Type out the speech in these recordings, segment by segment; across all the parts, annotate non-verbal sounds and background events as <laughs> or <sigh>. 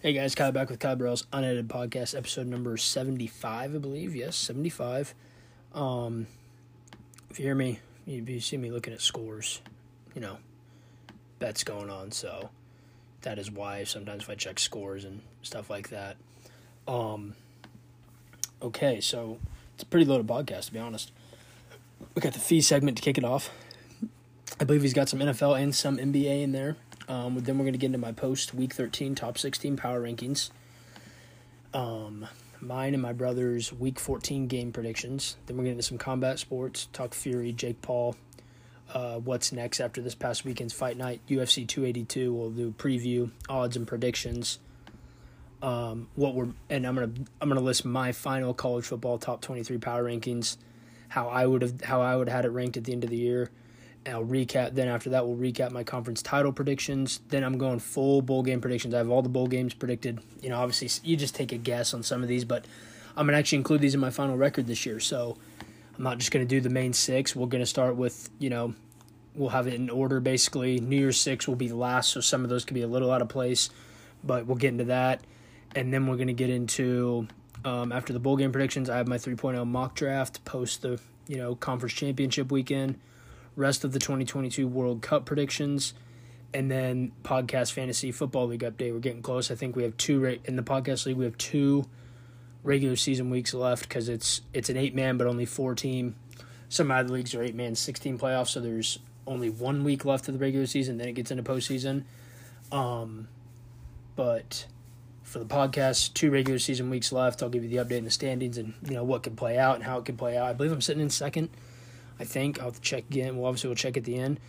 Hey guys, Kyle back with Kyle Burrell's unedited podcast, episode number seventy-five, I believe. Yes, seventy-five. Um, if you hear me, if you see me looking at scores, you know, bets going on. So that is why sometimes if I check scores and stuff like that. Um, okay, so it's a pretty loaded podcast to be honest. We got the fee segment to kick it off. I believe he's got some NFL and some NBA in there. Um, then we're going to get into my post week 13 top 16 power rankings. Um, mine and my brother's week 14 game predictions. Then we're getting into some combat sports, talk Fury, Jake Paul. Uh, what's next after this past weekend's fight night? UFC 282. We'll do preview, odds, and predictions. Um, what we're and I'm gonna I'm gonna list my final college football top 23 power rankings. How I would have how I would have had it ranked at the end of the year I'll recap. Then after that, we'll recap my conference title predictions. Then I'm going full bowl game predictions. I have all the bowl games predicted. You know, obviously you just take a guess on some of these, but I'm gonna actually include these in my final record this year. So I'm not just gonna do the main six. We're gonna start with you know, we'll have it in order basically. New Year's six will be the last, so some of those could be a little out of place, but we'll get into that, and then we're gonna get into um, after the bowl game predictions. I have my 3.0 mock draft post the you know conference championship weekend rest of the 2022 World Cup predictions, and then podcast fantasy football league update. We're getting close. I think we have two in the podcast league. We have two regular season weeks left because it's it's an eight man but only four team. Some other leagues are eight man, sixteen playoffs. So there's only one week left of the regular season. Then it gets into postseason. Um, but for the podcast, two regular season weeks left. I'll give you the update in the standings and you know what can play out and how it can play out. I believe I'm sitting in second I think. I'll have to check again. Well, obviously, we'll check at the end.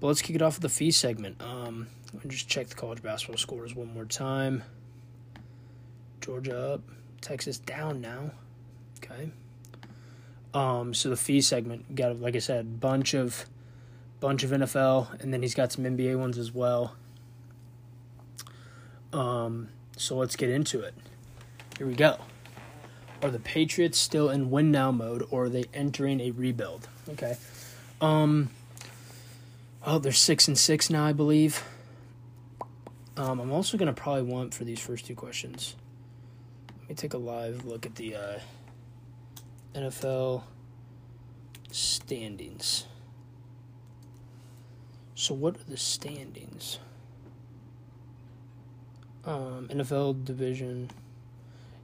But let's kick it off with the fee segment. Um, just check the college basketball scores one more time. Georgia up, Texas down now. Okay. Um, so the fee segment got, like I said, bunch of, bunch of NFL, and then he's got some NBA ones as well. Um, so let's get into it. Here we go. Are the Patriots still in win now mode, or are they entering a rebuild? Okay. Um. Well, they're six and six now, I believe. Um, I'm also gonna probably want for these first two questions. Let me take a live look at the uh, NFL standings. So, what are the standings? Um, NFL division.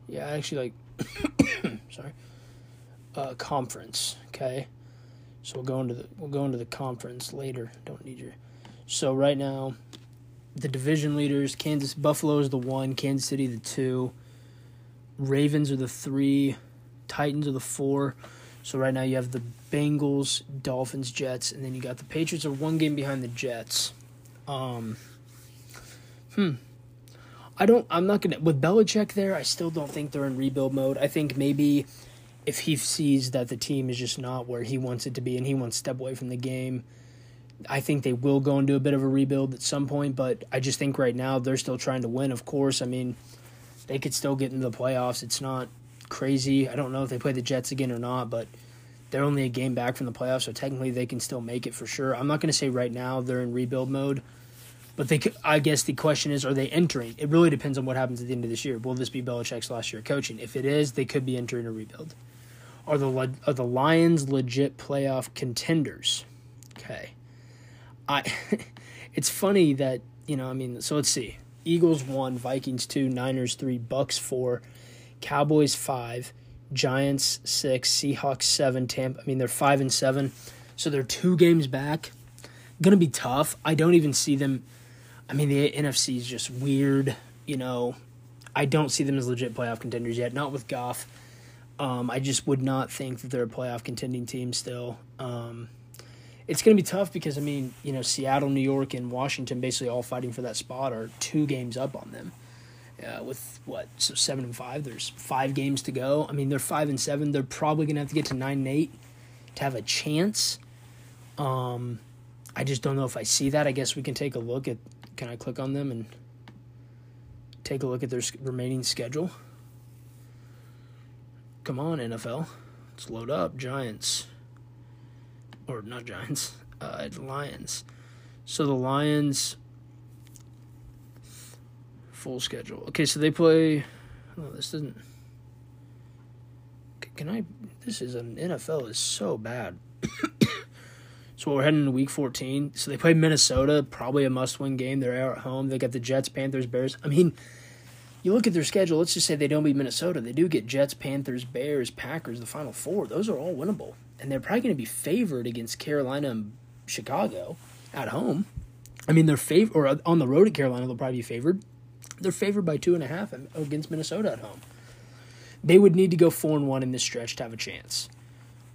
Yeah, actually, like, <coughs> sorry. Uh, conference. Okay. So we'll go into the we'll go into the conference later. Don't need your. So right now, the division leaders: Kansas Buffalo is the one, Kansas City the two, Ravens are the three, Titans are the four. So right now you have the Bengals, Dolphins, Jets, and then you got the Patriots are one game behind the Jets. Um, hmm. I don't. I'm not gonna with Belichick there. I still don't think they're in rebuild mode. I think maybe if he sees that the team is just not where he wants it to be and he wants to step away from the game, I think they will go into a bit of a rebuild at some point. But I just think right now they're still trying to win. Of course, I mean they could still get into the playoffs. It's not crazy. I don't know if they play the Jets again or not, but they're only a game back from the playoffs, so technically they can still make it for sure. I'm not going to say right now they're in rebuild mode, but they. I guess the question is, are they entering? It really depends on what happens at the end of this year. Will this be Belichick's last year coaching? If it is, they could be entering a rebuild. Are the are the Lions legit playoff contenders? Okay, I. <laughs> it's funny that you know. I mean, so let's see. Eagles one, Vikings two, Niners three, Bucks four, Cowboys five, Giants six, Seahawks seven, Tampa. I mean, they're five and seven, so they're two games back. Gonna be tough. I don't even see them. I mean, the NFC is just weird. You know, I don't see them as legit playoff contenders yet. Not with Goff. Um, I just would not think that they're a playoff contending team still. Um, it's going to be tough because I mean, you know, Seattle, New York, and Washington basically all fighting for that spot are two games up on them. Uh, with what so seven and five, there's five games to go. I mean, they're five and seven. They're probably going to have to get to nine and eight to have a chance. Um, I just don't know if I see that. I guess we can take a look at. Can I click on them and take a look at their remaining schedule? Come on, NFL. Let's load up. Giants. Or not Giants. <laughs> Uh, Lions. So the Lions full schedule. Okay, so they play. Oh, this doesn't. Can I? This is an NFL is so bad. <coughs> so we're heading into week 14. So they play Minnesota, probably a must-win game. They're at home. They got the Jets, Panthers, Bears. I mean, you look at their schedule. Let's just say they don't beat Minnesota. They do get Jets, Panthers, Bears, Packers, the Final Four. Those are all winnable, and they're probably going to be favored against Carolina and Chicago at home. I mean, they're fav- or on the road at Carolina, they'll probably be favored. They're favored by two and a half against Minnesota at home. They would need to go four and one in this stretch to have a chance.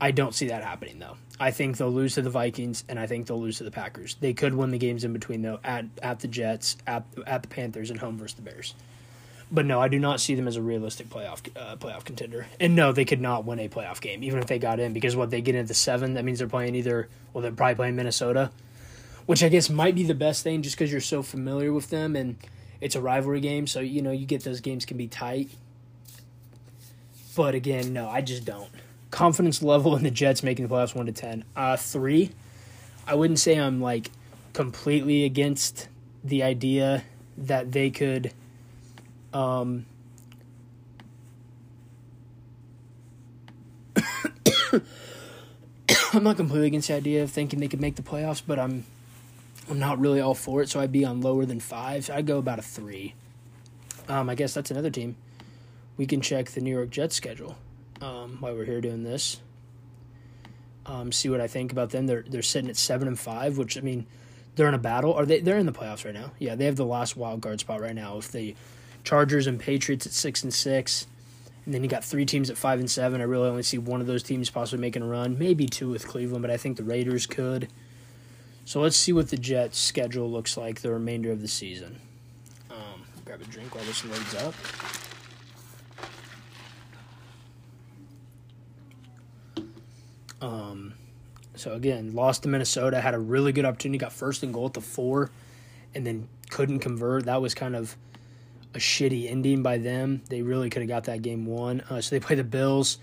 I don't see that happening though. I think they'll lose to the Vikings and I think they'll lose to the Packers. They could win the games in between though at at the Jets, at at the Panthers, and home versus the Bears. But no, I do not see them as a realistic playoff uh, playoff contender. And no, they could not win a playoff game even if they got in because what they get into seven, that means they're playing either well they're probably playing Minnesota, which I guess might be the best thing just because you're so familiar with them and it's a rivalry game, so you know you get those games can be tight. But again, no, I just don't. Confidence level in the Jets making the playoffs one to ten. Uh three. I wouldn't say I'm like completely against the idea that they could um <coughs> I'm not completely against the idea of thinking they could make the playoffs, but I'm I'm not really all for it, so I'd be on lower than five. So I'd go about a three. Um, I guess that's another team we can check the New York Jets schedule um, while we're here doing this. Um, see what I think about them. They're they're sitting at seven and five, which I mean, they're in a battle. Are they? They're in the playoffs right now. Yeah, they have the last wild card spot right now. If the Chargers and Patriots at six and six, and then you got three teams at five and seven. I really only see one of those teams possibly making a run, maybe two with Cleveland, but I think the Raiders could. So let's see what the Jets' schedule looks like the remainder of the season. Um, grab a drink while this loads up. Um, so again, lost to Minnesota, had a really good opportunity, got first and goal at the four, and then couldn't convert. That was kind of a shitty ending by them. They really could have got that game won. Uh, so they play the Bills.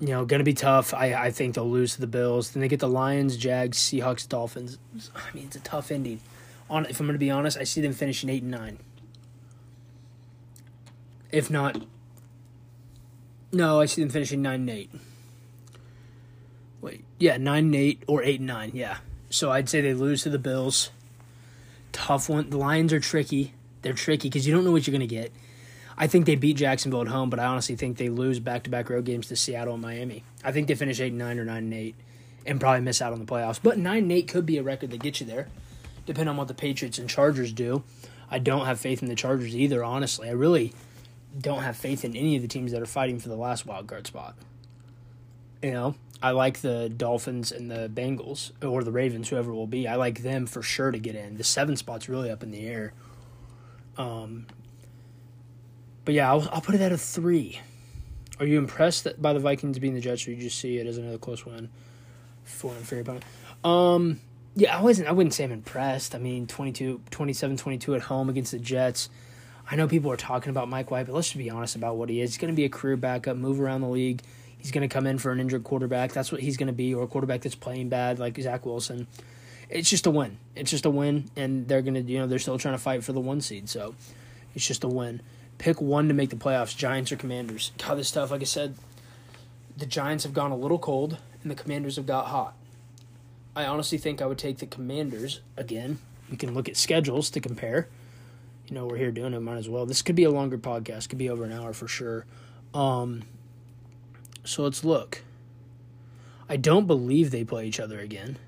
You know, to be tough. I, I think they'll lose to the Bills. Then they get the Lions, Jags, Seahawks, Dolphins. I mean, it's a tough ending. On if I'm to be honest, I see them finishing eight and nine. If not, no, I see them finishing nine and eight. Wait, yeah, nine and eight or eight and nine. Yeah. So I'd say they lose to the Bills. Tough one. The Lions are tricky. They're tricky because you don't know what you're going to get. I think they beat Jacksonville at home, but I honestly think they lose back to back road games to Seattle and Miami. I think they finish eight and nine or nine and eight, and probably miss out on the playoffs. But nine and eight could be a record that gets you there, depending on what the Patriots and Chargers do. I don't have faith in the Chargers either. Honestly, I really don't have faith in any of the teams that are fighting for the last wild card spot. You know, I like the Dolphins and the Bengals or the Ravens, whoever it will be. I like them for sure to get in. The seven spot's really up in the air. Um, but yeah, I'll, I'll put it at a three. Are you impressed by the Vikings being the Jets, or you just see it as another close win for an inferior opponent? Um, yeah, I wasn't. I wouldn't say I'm impressed. I mean, 22, 27-22 at home against the Jets. I know people are talking about Mike White, but let's just be honest about what he is. He's going to be a career backup, move around the league He's going to come in for an injured quarterback. That's what he's going to be, or a quarterback that's playing bad, like Zach Wilson. It's just a win. It's just a win, and they're going to, you know, they're still trying to fight for the one seed. So it's just a win. Pick one to make the playoffs Giants or Commanders. God, this stuff, like I said, the Giants have gone a little cold, and the Commanders have got hot. I honestly think I would take the Commanders again. We can look at schedules to compare. You know, we're here doing it, might as well. This could be a longer podcast, could be over an hour for sure. Um, so let's look. I don't believe they play each other again.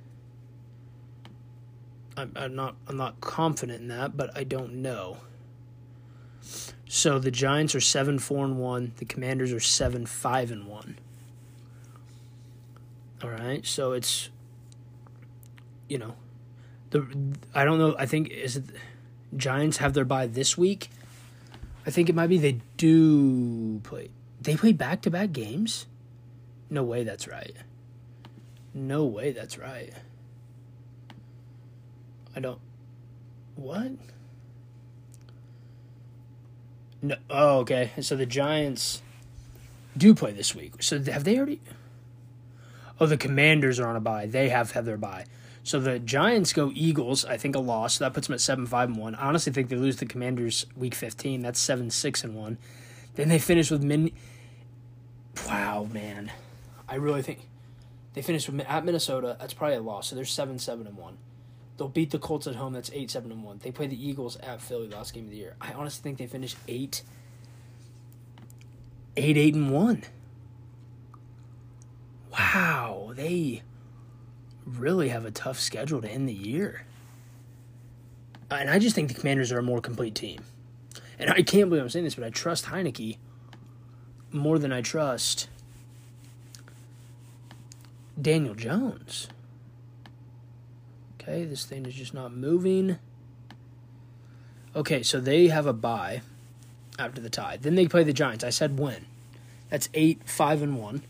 I'm, I'm not I'm not confident in that, but I don't know. So the Giants are seven four and one. The Commanders are seven five and one. All right, so it's you know the I don't know. I think is it Giants have their bye this week. I think it might be they do play. They play back to back games? No way that's right. No way that's right. I don't. What? No. Oh, okay. So the Giants do play this week. So have they already? Oh, the Commanders are on a bye. They have had their bye. So the Giants go Eagles. I think a loss. So that puts them at seven five and one. I honestly think they lose the Commanders week fifteen. That's seven six and one. Then they finish with Min. Wow, man, I really think they finish with at Minnesota. That's probably a loss. So they're seven seven and one. They'll beat the Colts at home. That's eight seven and one. They play the Eagles at Philly last game of the year. I honestly think they finish eight eight eight and one. Wow, they really have a tough schedule to end the year. And I just think the Commanders are a more complete team. And I can't believe I'm saying this, but I trust Heinicke more than I trust Daniel Jones. Okay, this thing is just not moving. Okay, so they have a bye after the tie. Then they play the Giants. I said when. That's eight, five, and one.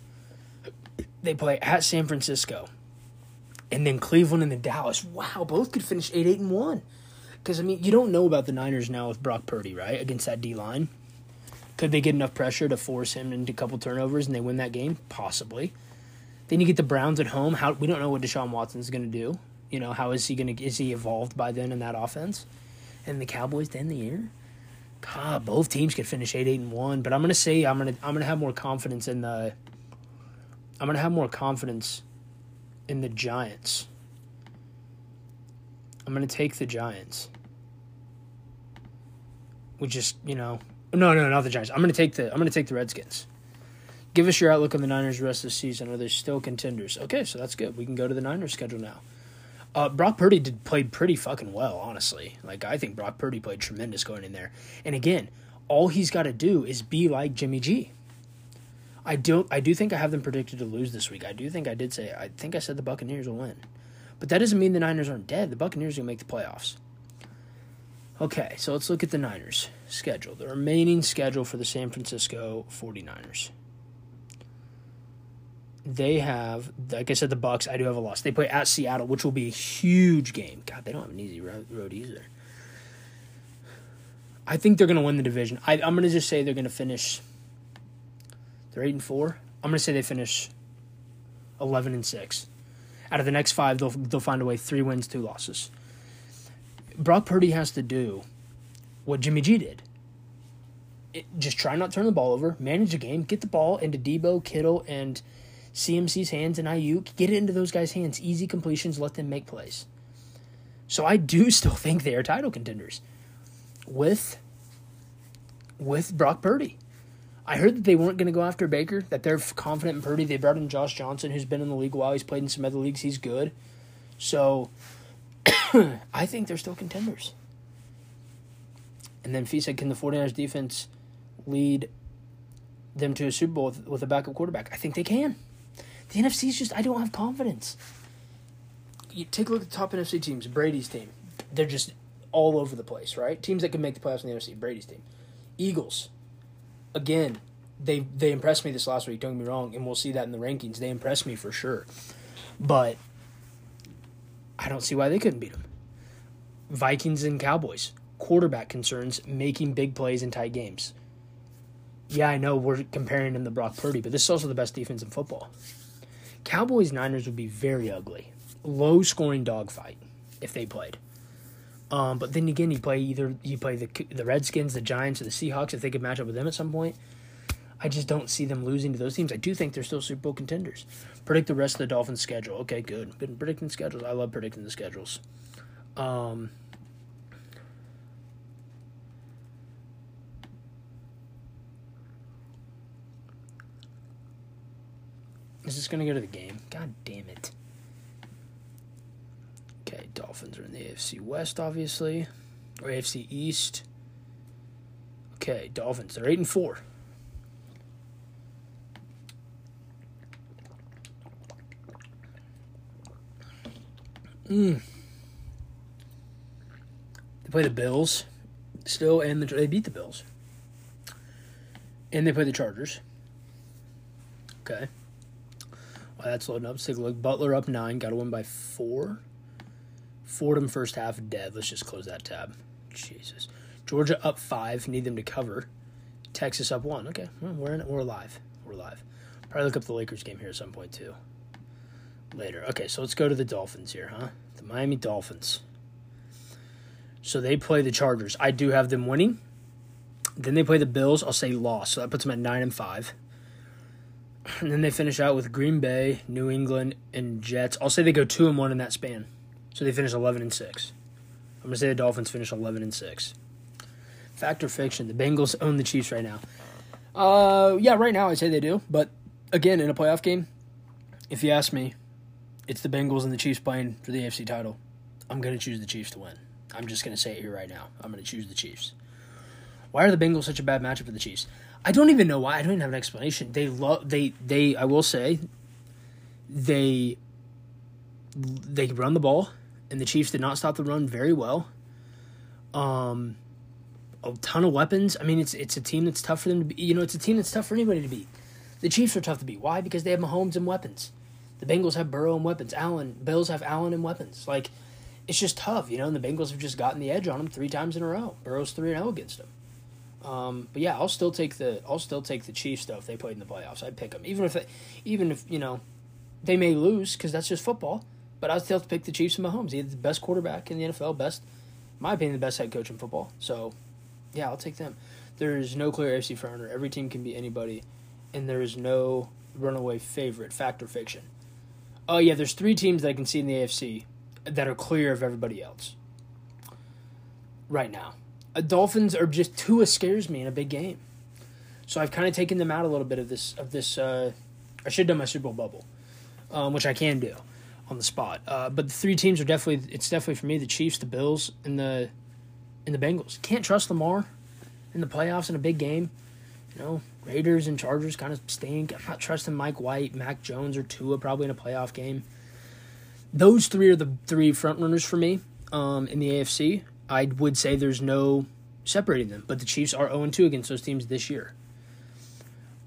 They play at San Francisco, and then Cleveland and then Dallas. Wow, both could finish eight, eight, and one. Because I mean, you don't know about the Niners now with Brock Purdy, right? Against that D line, could they get enough pressure to force him into a couple turnovers and they win that game? Possibly. Then you get the Browns at home. How we don't know what Deshaun Watson is going to do. You know, how is he going to? Is he evolved by then in that offense? And the Cowboys to end the year. God, both teams could finish eight, eight, and one. But I'm gonna say I'm gonna I'm gonna have more confidence in the. I'm gonna have more confidence in the Giants. I'm gonna take the Giants. We just, you know, no, no, not the Giants. I'm gonna take the I'm gonna take the Redskins. Give us your outlook on the Niners the rest of the season. Are they still contenders? Okay, so that's good. We can go to the Niners schedule now. Uh, Brock Purdy did played pretty fucking well, honestly. Like I think Brock Purdy played tremendous going in there. And again, all he's got to do is be like Jimmy G. I don't. I do think I have them predicted to lose this week. I do think I did say. I think I said the Buccaneers will win, but that doesn't mean the Niners aren't dead. The Buccaneers will make the playoffs. Okay, so let's look at the Niners schedule. The remaining schedule for the San Francisco 49ers they have, like I said, the Bucks. I do have a loss. They play at Seattle, which will be a huge game. God, they don't have an easy road, either. I think they're going to win the division. I, am going to just say they're going to finish. They're eight and four. I'm going to say they finish eleven and six. Out of the next five, they'll they'll find a way. Three wins, two losses. Brock Purdy has to do what Jimmy G did. It, just try not to turn the ball over, manage the game, get the ball into Deebo, Kittle, and CMC's hands and Aiyuk. Get it into those guys' hands. Easy completions. Let them make plays. So I do <laughs> still think they are title contenders with with Brock Purdy. I heard that they weren't going to go after Baker. That they're confident in Purdy. They brought in Josh Johnson, who's been in the league a while. He's played in some other leagues. He's good. So <clears throat> I think they're still contenders. And then Fee said, "Can the 49ers defense lead them to a Super Bowl with, with a backup quarterback?" I think they can. The NFC is just I don't have confidence. You take a look at the top NFC teams. Brady's team, they're just all over the place, right? Teams that can make the playoffs in the NFC. Brady's team, Eagles. Again, they they impressed me this last week. Don't get me wrong, and we'll see that in the rankings. They impressed me for sure, but I don't see why they couldn't beat them. Vikings and Cowboys quarterback concerns, making big plays in tight games. Yeah, I know we're comparing him to Brock Purdy, but this is also the best defense in football. Cowboys Niners would be very ugly, low scoring dogfight if they played. Um, but then again, you play either you play the the Redskins, the Giants, or the Seahawks if they could match up with them at some point. I just don't see them losing to those teams. I do think they're still Super Bowl contenders. Predict the rest of the Dolphins' schedule. Okay, good. Been predicting schedules. I love predicting the schedules. Um, Is this going to go to the game? God damn it. Okay, Dolphins are in the AFC West, obviously, or AFC East. Okay, Dolphins. They're eight and four. Mm. They play the Bills still, and the, they beat the Bills. And they play the Chargers. Okay. Oh, that's loading up. Let's take a look. Butler up nine. Got to win by four. Fordham first half dead. Let's just close that tab. Jesus. Georgia up five. Need them to cover. Texas up one. Okay, well, we're in it. We're alive. We're alive. Probably look up the Lakers game here at some point too. Later. Okay, so let's go to the Dolphins here, huh? the Miami Dolphins. So they play the Chargers. I do have them winning. Then they play the Bills. I'll say loss. So that puts them at nine and five. And then they finish out with Green Bay, New England, and Jets. I'll say they go two and one in that span. So they finish eleven and six. I'm gonna say the Dolphins finish eleven and six. Fact or fiction? The Bengals own the Chiefs right now. Uh, yeah, right now I say they do. But again, in a playoff game, if you ask me, it's the Bengals and the Chiefs playing for the AFC title. I'm gonna choose the Chiefs to win. I'm just gonna say it here right now. I'm gonna choose the Chiefs. Why are the Bengals such a bad matchup for the Chiefs? I don't even know why. I don't even have an explanation. They love they they. I will say, they they run the ball, and the Chiefs did not stop the run very well. Um, a ton of weapons. I mean, it's it's a team that's tough for them to be. You know, it's a team that's tough for anybody to beat. The Chiefs are tough to beat. Why? Because they have Mahomes and weapons. The Bengals have Burrow and weapons. Allen, Bills have Allen and weapons. Like, it's just tough, you know. And the Bengals have just gotten the edge on them three times in a row. Burrow's three and zero against them. Um, but yeah, I'll still take the I'll still take the Chiefs though if they played in the playoffs. I'd pick them even if they, even if you know they may lose because that's just football. But I'd still have to pick the Chiefs and Mahomes. He's the best quarterback in the NFL, best, in my opinion, the best head coach in football. So yeah, I'll take them. There is no clear AFC frontrunner. Every team can be anybody, and there is no runaway favorite. Fact or fiction? Oh yeah, there's three teams that I can see in the AFC that are clear of everybody else right now. Uh, Dolphins are just too scares me in a big game, so I've kind of taken them out a little bit of this of this. Uh, I should have done my Super Bowl bubble, um, which I can do on the spot. Uh, but the three teams are definitely it's definitely for me the Chiefs, the Bills, and the and the Bengals. Can't trust Lamar in the playoffs in a big game. You know, Raiders and Chargers kind of stink. I'm not trusting Mike White, Mac Jones, or Tua probably in a playoff game. Those three are the three front runners for me um, in the AFC. I would say there's no separating them, but the Chiefs are 0 2 against those teams this year.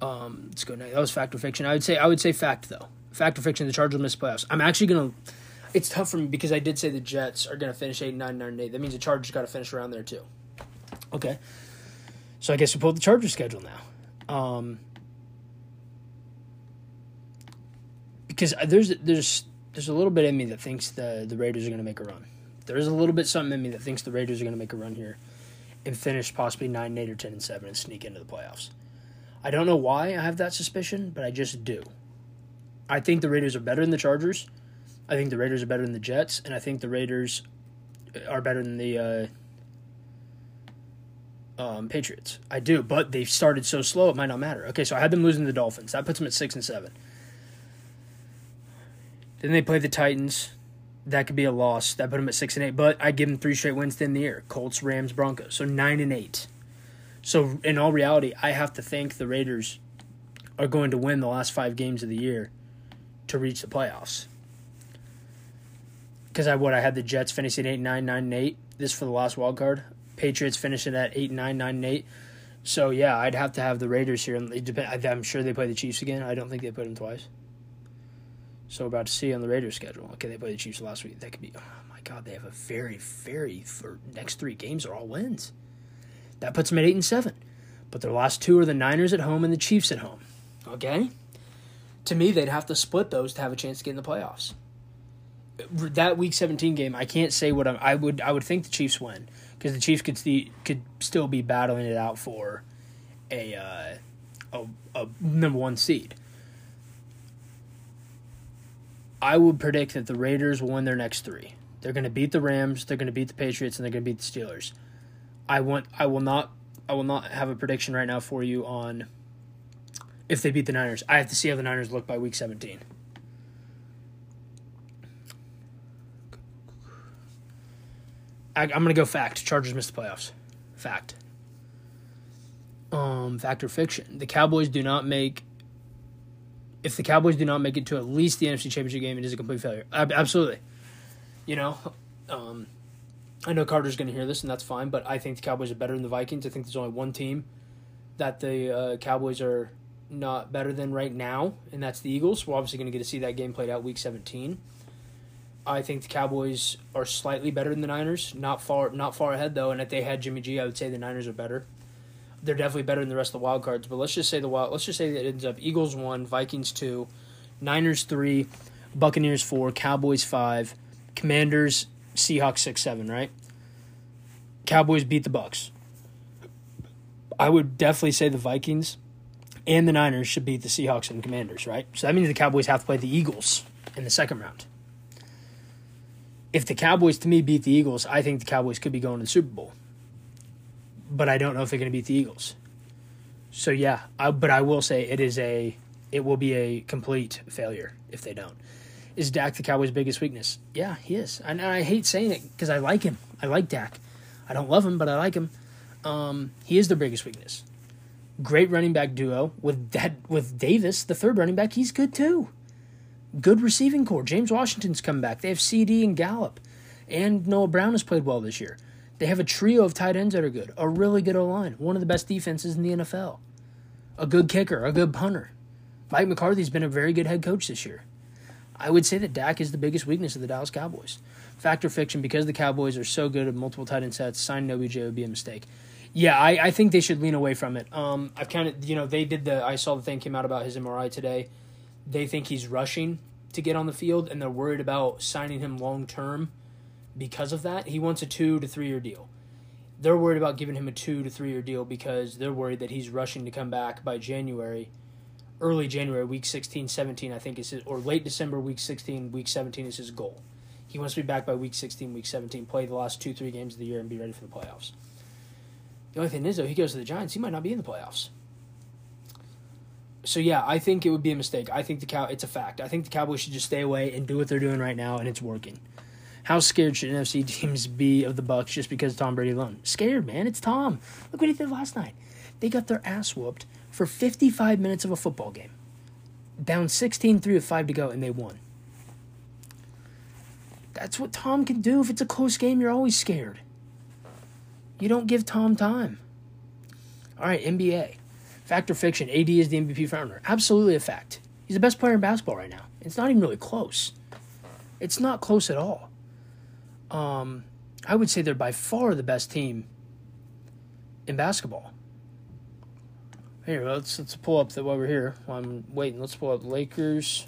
Um, let's go next. That was fact or fiction. I would say I would say fact though. Fact or fiction. The Chargers miss playoffs. I'm actually gonna. It's tough for me because I did say the Jets are gonna finish eight, nine, nine, eight. That means the Chargers got to finish around there too. Okay. So I guess we pull the Chargers schedule now. Um, because there's there's there's a little bit in me that thinks the the Raiders are going to make a run. There is a little bit something in me that thinks the Raiders are going to make a run here and finish possibly nine eight or ten and seven and sneak into the playoffs. I don't know why I have that suspicion, but I just do. I think the Raiders are better than the Chargers. I think the Raiders are better than the Jets, and I think the Raiders are better than the uh, um, Patriots. I do, but they've started so slow it might not matter. Okay, so I had them losing the Dolphins. That puts them at six and seven. Then they play the Titans. That could be a loss. That put them at six and eight. But I give them three straight wins in the year: Colts, Rams, Broncos. So nine and eight. So in all reality, I have to think the Raiders are going to win the last five games of the year to reach the playoffs. Because I what I had the Jets finishing eight, nine, nine, and eight. This for the last wild card. Patriots finishing at eight, nine, nine, eight. So yeah, I'd have to have the Raiders here. I'm sure they play the Chiefs again. I don't think they put them twice. So we're about to see on the Raiders schedule. Okay, they played the Chiefs last week. That could be. Oh my God, they have a very, very for next three games are all wins. That puts them at eight and seven. But their last two are the Niners at home and the Chiefs at home. Okay, to me, they'd have to split those to have a chance to get in the playoffs. That Week 17 game, I can't say what I'm, I would. I would think the Chiefs win because the Chiefs could see, could still be battling it out for a uh, a, a number one seed. I would predict that the Raiders will win their next three. They're going to beat the Rams, they're going to beat the Patriots, and they're going to beat the Steelers. I want. I will not. I will not have a prediction right now for you on if they beat the Niners. I have to see how the Niners look by Week 17. I, am to go fact. Chargers missed the playoffs. Fact. Um, fact or fiction? The Cowboys do not make if the Cowboys do not make it to at least the NFC Championship game, it is a complete failure. Absolutely. You know, um, I know Carter's going to hear this, and that's fine, but I think the Cowboys are better than the Vikings. I think there's only one team that the uh, Cowboys are not better than right now, and that's the Eagles. We're obviously going to get to see that game played out week 17. I think the Cowboys are slightly better than the Niners, not far not far ahead though. And if they had Jimmy G, I would say the Niners are better they're definitely better than the rest of the wild cards. But let's just say the wild. Let's just say that it ends up Eagles one, Vikings two, Niners three, Buccaneers four, Cowboys five, Commanders, Seahawks six seven, right? Cowboys beat the Bucks. I would definitely say the Vikings and the Niners should beat the Seahawks and Commanders, right? So that means the Cowboys have to play the Eagles in the second round. If the Cowboys to me beat the Eagles, I think the Cowboys could be going to the Super Bowl. But I don't know if they're going to beat the Eagles. So yeah, I, but I will say it is a it will be a complete failure if they don't. Is Dak the Cowboys' biggest weakness? Yeah, he is. And I hate saying it because I like him. I like Dak. I don't love him, but I like him. Um, he is their biggest weakness. Great running back duo with that with Davis, the third running back. He's good too. Good receiving corps. James Washington's come back. They have CeeDee and Gallup, and Noah Brown has played well this year. They have a trio of tight ends that are good. A really good O line. One of the best defenses in the NFL. A good kicker. A good punter. Mike McCarthy's been a very good head coach this year. I would say that Dak is the biggest weakness of the Dallas Cowboys. Fact or fiction, because the Cowboys are so good at multiple tight end sets, signing OBJ would be a mistake. Yeah, I, I think they should lean away from it. Um, I've kind of, you know, they did the, I saw the thing came out about his MRI today. They think he's rushing to get on the field, and they're worried about signing him long term because of that. He wants a two to three year deal. They're worried about giving him a two to three year deal because they're worried that he's rushing to come back by January early January, week 16, 17, I think is his, or late December, week 16, week 17 is his goal. He wants to be back by week 16, week 17, play the last two, three games of the year, and be ready for the playoffs. The only thing is, though, he goes to the Giants, he might not be in the playoffs. So yeah, I think it would be a mistake. I think the cow. It's a fact. I think the Cowboys should just stay away and do what they're doing right now, and it's working. How scared should NFC <laughs> teams be of the Bucks just because Tom Brady alone? Scared, man. It's Tom. Look what he did last night. They got their ass whooped for 55 minutes of a football game. Down 16 3 with 5 to go, and they won. That's what Tom can do. If it's a close game, you're always scared. You don't give Tom time. All right, NBA. Fact or fiction, AD is the MVP frontrunner. Absolutely a fact. He's the best player in basketball right now. It's not even really close. It's not close at all. Um, I would say they're by far the best team in basketball. Here, let's let's pull up that while we're here. While I'm waiting, let's pull up Lakers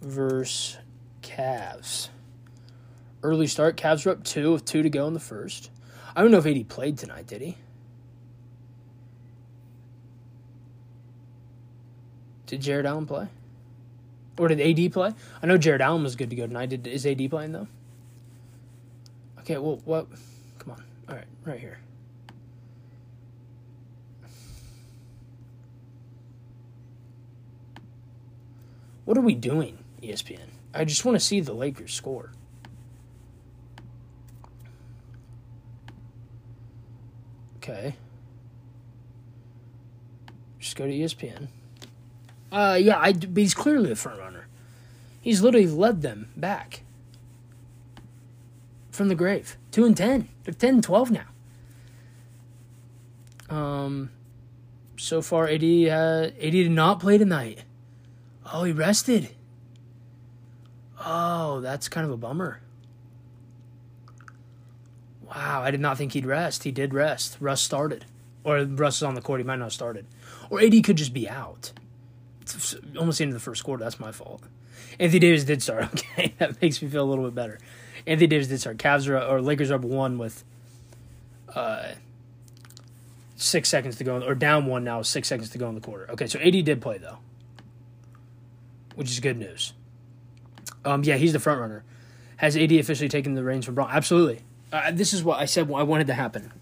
versus Cavs. Early start. Cavs are up two with two to go in the first. I don't know if AD played tonight. Did he? Did Jarrett Allen play? Or did AD play? I know Jarrett Allen was good to go tonight. Did is AD playing though? Okay, well, what? Come on. All right, right here. What are we doing, ESPN? I just want to see the Lakers score. Okay. Just go to ESPN. Uh, yeah, I, but he's clearly the front runner. He's literally led them back from the grave. Two and ten. They're 10 and 12 now. Um, so far, AD, uh, AD did not play tonight. Oh, he rested. Oh, that's kind of a bummer. Wow, I did not think he'd rest. He did rest. Russ started. Or Russ is on the court. He might not have started. Or AD could just be out. Almost the end of the first quarter. That's my fault. Anthony Davis did start. <laughs> Okay, that makes me feel a little bit better. Anthony Davis did start. Cavs are, or Lakers are up one with uh, six seconds to go, or down one now, six seconds to go in the quarter. Okay, so AD did play though which is good news. Um, yeah, he's the front runner. Has AD officially taken the reins from Bron? Absolutely. Uh, this is what I said I wanted to happen.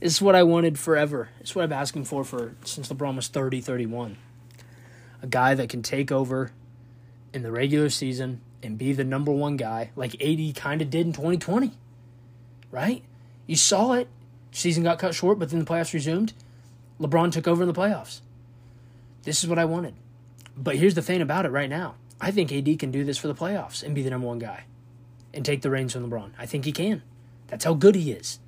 This is what I wanted forever. It's what I've been asking for for since LeBron was 30, 31. A guy that can take over in the regular season and be the number one guy, like AD kind of did in 2020. Right? You saw it. Season got cut short, but then the playoffs resumed. LeBron took over in the playoffs. This is what I wanted. But here's the thing about it right now. I think AD can do this for the playoffs and be the number one guy and take the reins from LeBron. I think he can. That's how good he is.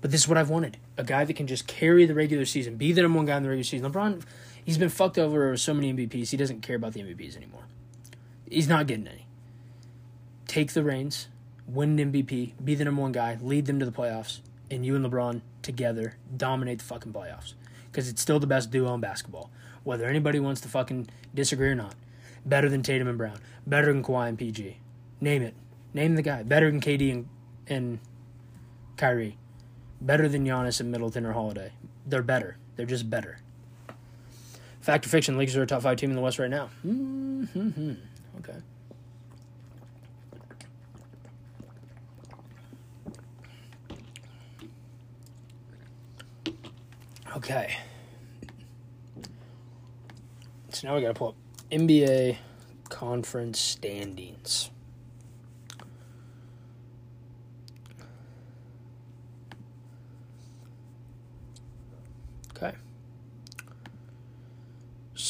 But this is what I've wanted. A guy that can just carry the regular season, be the number one guy in the regular season. LeBron, he's been fucked over with so many MVPs, he doesn't care about the MVPs anymore. He's not getting any. Take the reins, win an MVP, be the number one guy, lead them to the playoffs, and you and LeBron together dominate the fucking playoffs. Because it's still the best duo in basketball whether anybody wants to fucking disagree or not. Better than Tatum and Brown. Better than Kawhi and PG. Name it. Name the guy. Better than KD and, and Kyrie. Better than Giannis and Middleton or Holiday. They're better. They're just better. Fact or fiction, Lakers are a top five team in the West right now. Mm-hmm. Okay. Okay. So now we got to pull up NBA conference standings. Okay.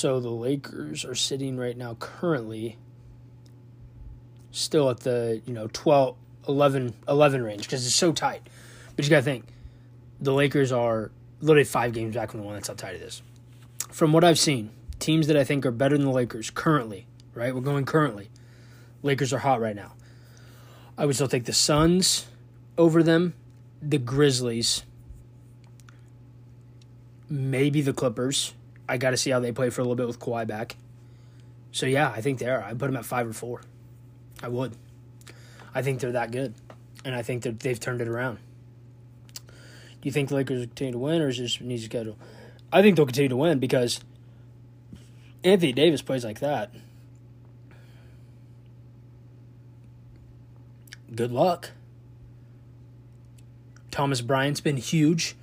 So the Lakers are sitting right now currently still at the, you know, 12 11 11 range because it's so tight. But you got to think the Lakers are literally 5 games back from the one that's how tight this. From what I've seen, teams that I think are better than the Lakers currently, right? We're going currently. Lakers are hot right now. I would still take the Suns over them, the Grizzlies, maybe the Clippers. I got to see how they play for a little bit with Kawhi back. So yeah, I think they are. I put them at five or four. I would. I think they're that good, and I think that they've turned it around. Do you think the Lakers continue to win, or is this an easy schedule? I think they'll continue to win because Anthony Davis plays like that. Good luck. Thomas Bryant's been huge.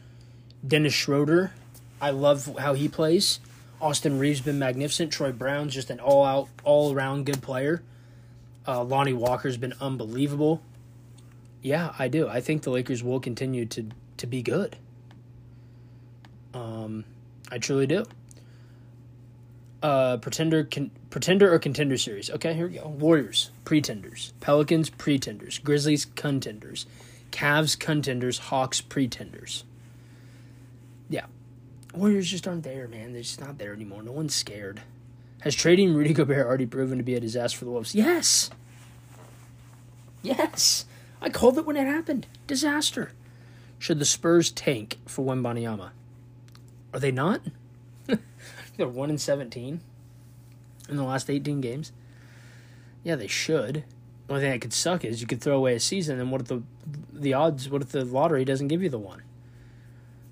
Dennis Schroeder I love how he plays. Austin Reaves been magnificent. Troy Brown's just an all out, all around good player. Uh, Lonnie Walker's been unbelievable. Yeah, I do. I think the Lakers will continue to to be good. Um, I truly do. Uh, pretender, con- pretender or contender series. Okay, here we go. Warriors, pretenders. Pelicans, pretenders. Grizzlies, contenders. Cavs, contenders. Hawks, pretenders. Warriors just aren't there, man. They're just not there anymore. No one's scared. Has trading Rudy Gobert already proven to be a disaster for the Wolves? Yes. Yes. I called it when it happened. Disaster. Should the Spurs tank for Wembanyama? Are they not? <laughs> They're 1 in 17 in the last 18 games. Yeah, they should. The only thing that could suck is you could throw away a season, and what if the the odds? What if the lottery doesn't give you the one?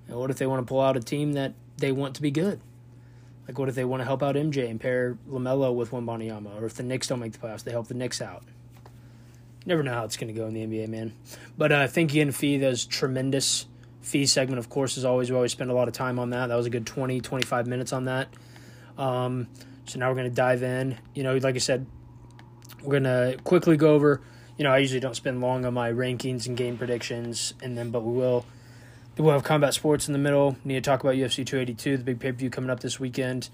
And what if they want to pull out a team that they want to be good? Like, what if they want to help out MJ and pair LaMelo with Wembanyama? Or if the Knicks don't make the playoffs, they help the Knicks out. Never know how it's going to go in the NBA, man. But uh, thank you Fee. That was tremendous. Fee segment, of course, as always. We always spend a lot of time on that. That was a good 20, 25 minutes on that. Um, so now we're going to dive in. You know, like I said, we're going to quickly go over. You know, I usually don't spend long on my rankings and game predictions, and then, but we will We'll have combat sports in the middle. Need to talk about UFC 282, the big pay per view coming up this weekend.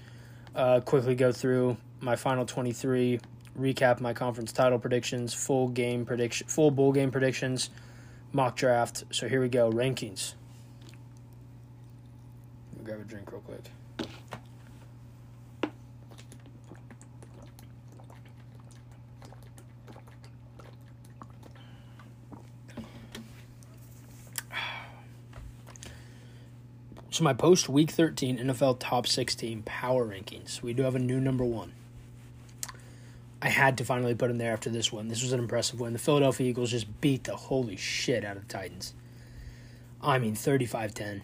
Uh, quickly go through my final 23, recap my conference title predictions, full game prediction, full bowl game predictions, mock draft. So here we go, rankings. grab a drink real quick. So my post week 13 NFL top 16 power rankings. We do have a new number 1. I had to finally put him there after this one. This was an impressive win. The Philadelphia Eagles just beat the holy shit out of the Titans. I mean 35-10. It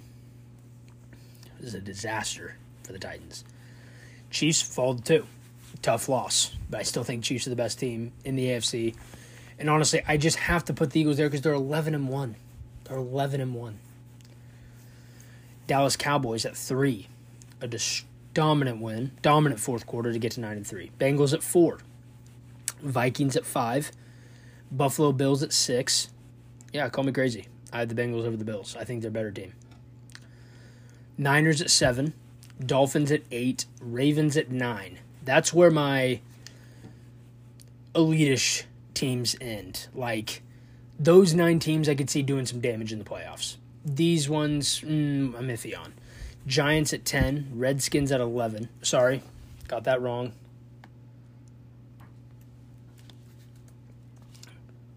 was a disaster for the Titans. Chiefs fall to two. Tough loss, but I still think Chiefs are the best team in the AFC. And honestly, I just have to put the Eagles there because they're 11 and 1. They're 11 and 1. Dallas Cowboys at three, a dis- dominant win, dominant fourth quarter to get to nine and three. Bengals at four, Vikings at five, Buffalo Bills at six. Yeah, call me crazy. I had the Bengals over the Bills. I think they're a better team. Niners at seven, Dolphins at eight, Ravens at nine. That's where my elitish teams end. Like those nine teams, I could see doing some damage in the playoffs. These ones, mm, I'm iffy on. Giants at 10, Redskins at 11. Sorry, got that wrong.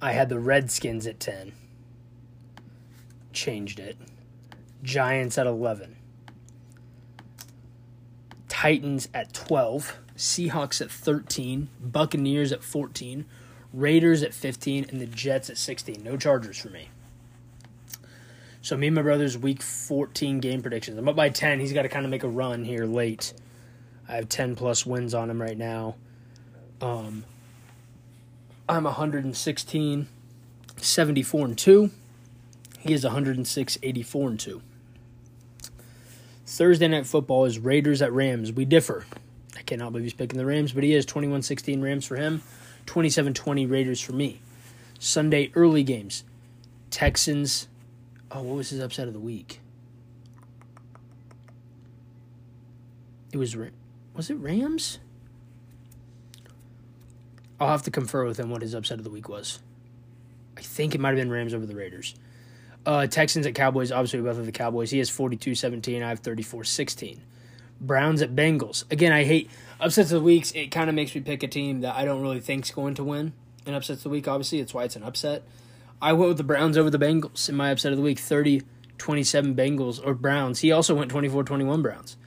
I had the Redskins at 10. Changed it. Giants at 11. Titans at 12. Seahawks at 13, Buccaneers at 14, Raiders at 15, and the Jets at 16. No Chargers for me. So me and my brother's week 14 game predictions. I'm up by 10. He's got to kind of make a run here late. I have 10 plus wins on him right now. Um, I'm 116, 74 and 2. He is 106, 84 and 2. Thursday night football is Raiders at Rams. We differ. I cannot believe he's picking the Rams, but he is 21 16 Rams for him, 27 20 Raiders for me. Sunday early games Texans. Oh, what was his upset of the week? It was was it Rams? I'll have to confer with him what his upset of the week was. I think it might have been Rams over the Raiders. Uh, Texans at Cowboys. Obviously, both of the Cowboys. He has 42 17. I have 34 16. Browns at Bengals. Again, I hate upsets of the weeks. It kind of makes me pick a team that I don't really think's going to win in upsets of the week. Obviously, it's why it's an upset. I went with the Browns over the Bengals in my upset of the week 30 27 Bengals or Browns. He also went 24 21 Browns.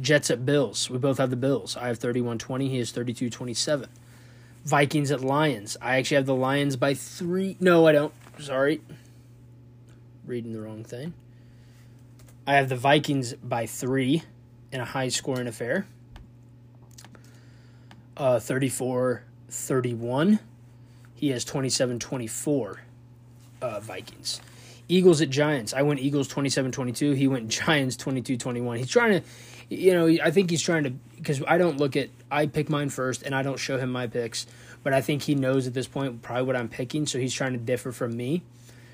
Jets at Bills. We both have the Bills. I have 31 20. He has 32 27. Vikings at Lions. I actually have the Lions by three. No, I don't. Sorry. Reading the wrong thing. I have the Vikings by three in a high scoring affair. Uh, 34 31. He has 27 24 uh, Vikings. Eagles at Giants. I went Eagles 27 22. He went <laughs> Giants 22 21. He's trying to, you know, I think he's trying to, because I don't look at, I pick mine first and I don't show him my picks, but I think he knows at this point probably what I'm picking, so he's trying to differ from me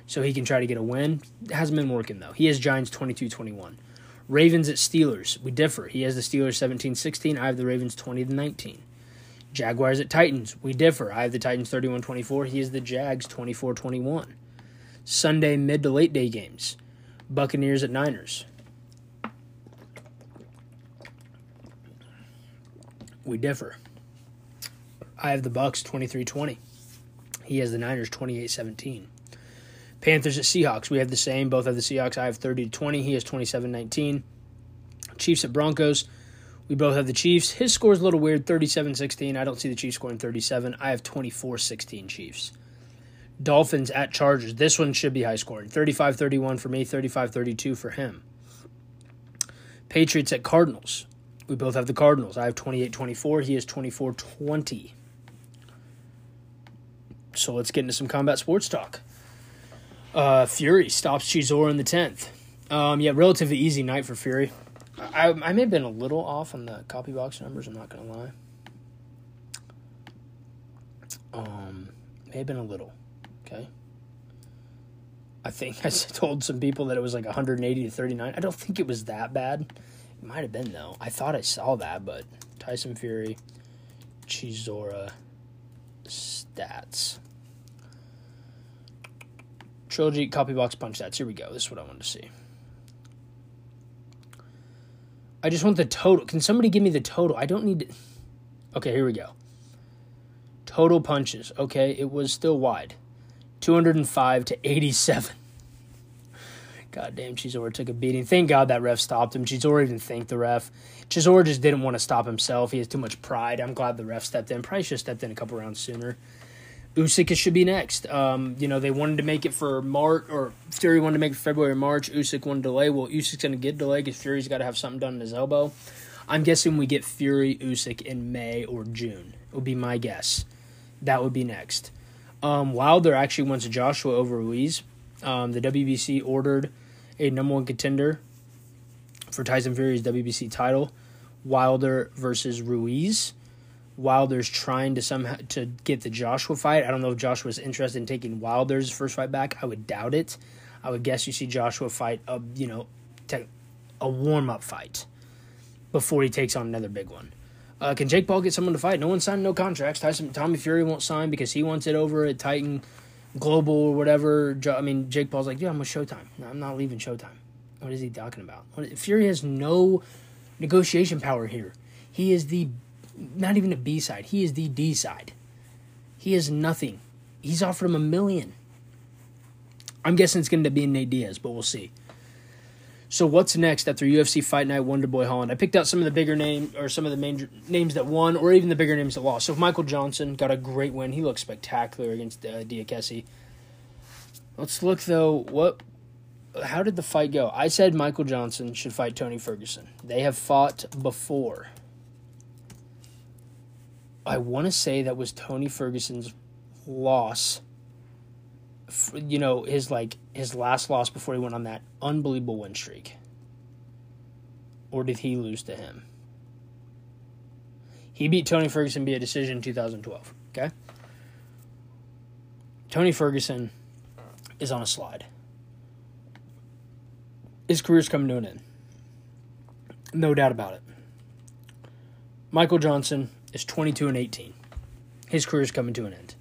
so he can try to get a win. It hasn't been working though. He has Giants 22 21. Ravens at Steelers. We differ. He has the Steelers 17 16. I have the Ravens 20 to 19. Jaguars at Titans. We differ. I have the Titans 31 24. He has the Jags 24 21. Sunday mid to late day games. Buccaneers at Niners. We differ. I have the Bucks 23-20. He has the Niners 28-17. Panthers at Seahawks. We have the same. Both have the Seahawks. I have 30 to 20. He has 27-19. Chiefs at Broncos. We both have the Chiefs. His score is a little weird, 37-16. I don't see the Chiefs scoring 37. I have 24-16 Chiefs. Dolphins at Chargers. This one should be high scoring. 35 31 for me, 35 32 for him. Patriots at Cardinals. We both have the Cardinals. I have 28 24. He has 24 20. So let's get into some combat sports talk. Uh, Fury stops Chisora in the 10th. Um, yeah, relatively easy night for Fury. I, I may have been a little off on the CompuBox numbers, I'm not going to lie. Um, may have been a little. Okay. I think <laughs> I told some people that it was like 180 to 39. I don't think it was that bad. It might have been though. I thought I saw that, but Tyson Fury, Chisora, stats. Trilogy CompuBox punch stats. Here we go. This is what I wanted to see. I just want the total. Can somebody give me the total? I don't need to. Okay, here we go. Total punches. Okay, it was still wide. 205 to 87. God damn, Chisora took a beating. Thank God that ref stopped him. Chisora even thanked the ref. Chisora just didn't want to stop himself. He has too much pride. I'm glad the ref stepped in. Probably should have stepped in a couple rounds sooner. Usyk should be next. Um, you know, they wanted to make it for March, or Fury wanted to make it February, March. Usyk wanted to delay. Well, Usyk's going to get delayed because Fury's got to have something done in his elbow. I'm guessing we get Fury, Usyk in May or June. It would be my guess. That would be next. Um, Wilder actually wants Joshua over Ruiz. Um, the WBC ordered a number one contender for Tyson Fury's WBC title. Wilder versus Ruiz. Wilder's trying to somehow to get the Joshua fight. I don't know if Joshua's interested in taking Wilder's first fight back. I would doubt it. I would guess you see Joshua fight a you know a warm up fight before he takes on another big one. Uh, can Jake Paul get someone to fight? No one signed no contracts. Tyson Tommy Fury won't sign because he wants it over at Titan Global or whatever. I mean, Jake Paul's like, yeah, I'm with Showtime. I'm not leaving Showtime. What is he talking about? Fury has no negotiation power here. He is the not even a B side. He is the D side. He is nothing. He's offered him a million. I'm guessing it's going to be Nate Diaz, but we'll see. So what's next after UFC Fight Night Wonderboy Holland? I picked out some of the bigger name or some of the main names that won, or even the bigger names that lost. So if Michael Johnson got a great win. He looked spectacular against uh, Diakiese. Let's look though. What? How did the fight go? I said Michael Johnson should fight Tony Ferguson. They have fought before. I want to say that was Tony Ferguson's loss. You know, his like his last loss before he went on that unbelievable win streak. Or did he lose to him? He beat Tony Ferguson via decision in 2012. Okay? Tony Ferguson is on a slide. His career's coming to an end. No doubt about it. Michael Johnson is 22 and 18. His career is coming to an end.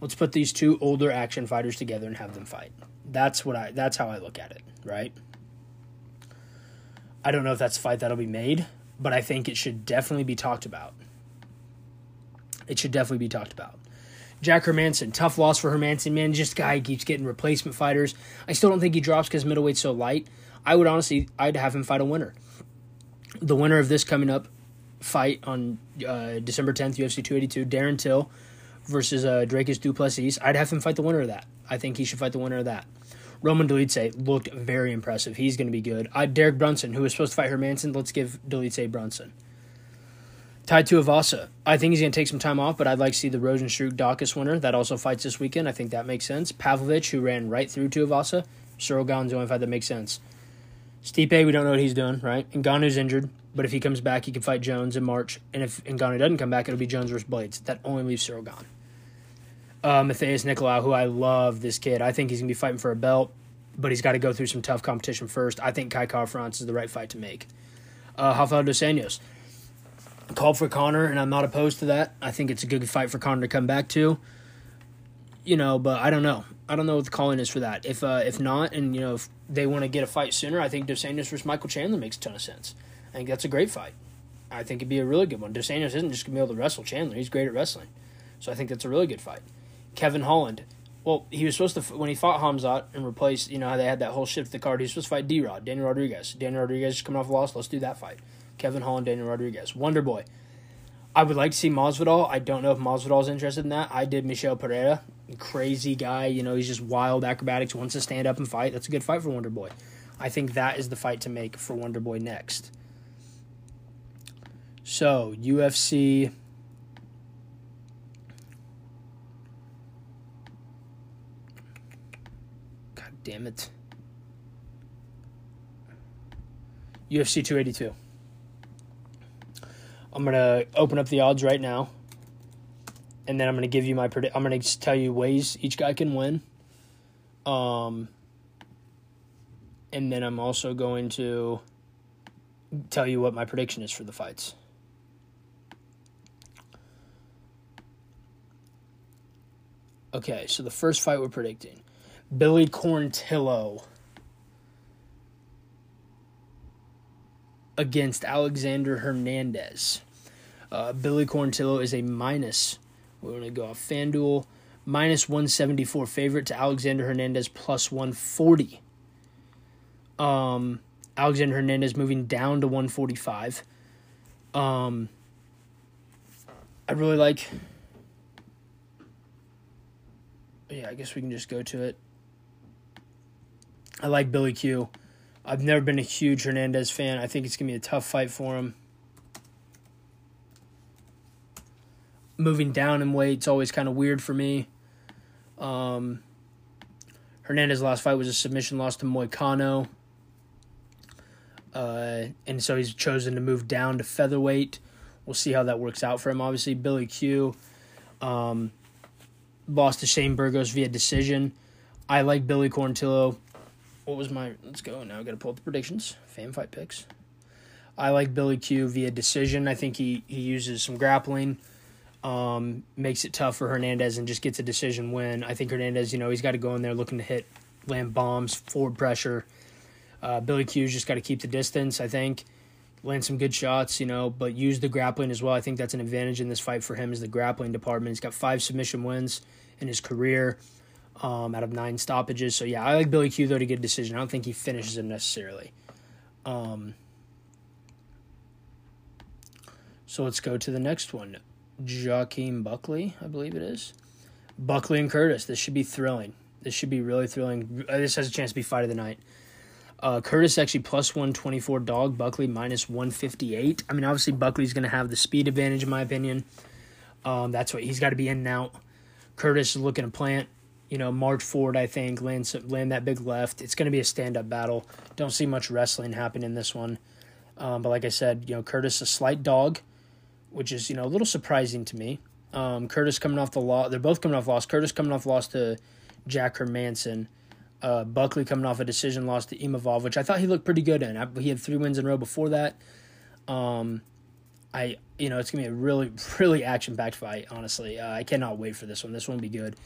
Let's put these two older action fighters together and have them fight. That's what I that's how I look at it, right? I don't know if that's a fight that'll be made, but I think it should definitely be talked about. It should definitely be talked about. Jack Hermansson, tough loss for Hermansson. man. Just guy keeps getting replacement fighters. I still don't think he drops because middleweight's so light. I would honestly, I'd have him fight a winner. The winner of this coming up fight on uh, December 10th, UFC 282, Darren Till versus uh, Dricus Du Plessis. I'd have him fight the winner of that. I think he should fight the winner of that. Roman Dolidze looked very impressive. He's going to be good. I Derek Brunson, who was supposed to fight Hermansson, let's give Dolidze Brunson. Tai Tuivasa. I think he's going to take some time off, but I'd like to see the Rozenstruik Daukaus winner. That also fights this weekend. I think that makes sense. Pavlovich, who ran right through Tuivasa. Ciryl Gane's the only fight that makes sense. Stipe, we don't know what he's doing, right? Ngannou's injured. But if he comes back, he can fight Jones in March. And if Ngannou doesn't come back, it'll be Jones versus Blaydes. That only leaves Ciryl Gane. Uh, Matheus Nicolau, who I love this kid. I think he's going to be fighting for a belt, but he's got to go through some tough competition first. I think Kai Kara-France is the right fight to make. Uh, Rafael Dos Anjos. Called for Conor, and I'm not opposed to that. I think it's a good fight for Conor to come back to. You know, but I don't know. I don't know what the calling is for that. If uh, if not, and you know, if they want to get a fight sooner, I think Dos Anjos versus Michael Chandler makes a ton of sense. I think that's a great fight. I think it'd be a really good one. Dos Anjos isn't just gonna be able to wrestle Chandler; he's great at wrestling, so I think that's a really good fight. Kevin Holland, well, he was supposed to when he fought Hamzat and replaced. You know how they had that whole shift the card. He was supposed to fight D Rod, Daniel Rodriguez. Daniel Rodriguez is coming off a loss. Let's do that fight. Kevin Holland, Daniel Rodriguez, Wonder Boy. I would like to see Masvidal. I don't know if Masvidal's interested in that. I did Michel Pereira, crazy guy. You know, he's just wild acrobatics. Wants to stand up and fight. That's a good fight for Wonder Boy. I think that is the fight to make for Wonder Boy next. So, UFC. God damn it. UFC 282. I'm going to open up the odds right now. And then I'm going to give you my predict. I'm to tell you ways each guy can win. Um, and then I'm also going to tell you what my prediction is for the fights. Okay, so the first fight we're predicting Billy Quarantillo against Alexander Hernandez. Uh, Billy Quarantillo is a minus. We're going to go off FanDuel. Minus 174 favorite to Alexander Hernandez plus 140. Um, Alexander Hernandez moving down to 145. Um, I really like yeah, I guess we can just go to it. I like Billy Q. I've never been a huge Hernandez fan. I think it's going to be a tough fight for him. Moving down in weight, it's always kind of weird for me. Um, Hernandez's last fight was a submission loss to Moicano. Uh, and so he's chosen to move down to featherweight. We'll see how that works out for him. Obviously, Billy Q. Um, lost to Shane Burgos via decision. I like Billy Quarantillo. What was my? Let's go now. I got to pull up the predictions. Fan fight picks. I like Billy Q via decision. I think he he uses some grappling, um, makes it tough for Hernandez, and just gets a decision win. I think Hernandez, you know, he's got to go in there looking to hit, land bombs, forward pressure. Uh, Billy Q's just got to keep the distance. I think land some good shots, you know, but use the grappling as well. I think that's an advantage in this fight for him is the grappling department. He's got five submission wins in his career. Um, out of nine stoppages. So yeah, I like Billy Q though to get a decision. I don't think he finishes him necessarily. Um, so let's go to the next one. Joaquin Buckley, I believe it is. Buckley and Curtis. This should be thrilling. This should be really thrilling. Uh, this has a chance to be fight of the night. Uh, Curtis actually plus 124 dog. Buckley minus 158. I mean, obviously, Buckley's going to have the speed advantage, in my opinion. Um, that's what he's got to be in out. Curtis is looking to plant, you know, march forward, I think, land, land that big left. It's going to be a stand up battle. Don't see much wrestling happen in this one. Um, but like I said, you know, Curtis a slight dog, which is, you know, a little surprising to me. Um, Curtis coming off the loss. They're both coming off loss. Curtis coming off loss to Jack Hermansson. Uh, Buckley coming off a decision loss to Imavov, which I thought he looked pretty good in. I, he had three wins in a row before that. Um, I you know it's gonna be a really <laughs> really action packed fight. Honestly, uh, I cannot wait for this one. This one will be good.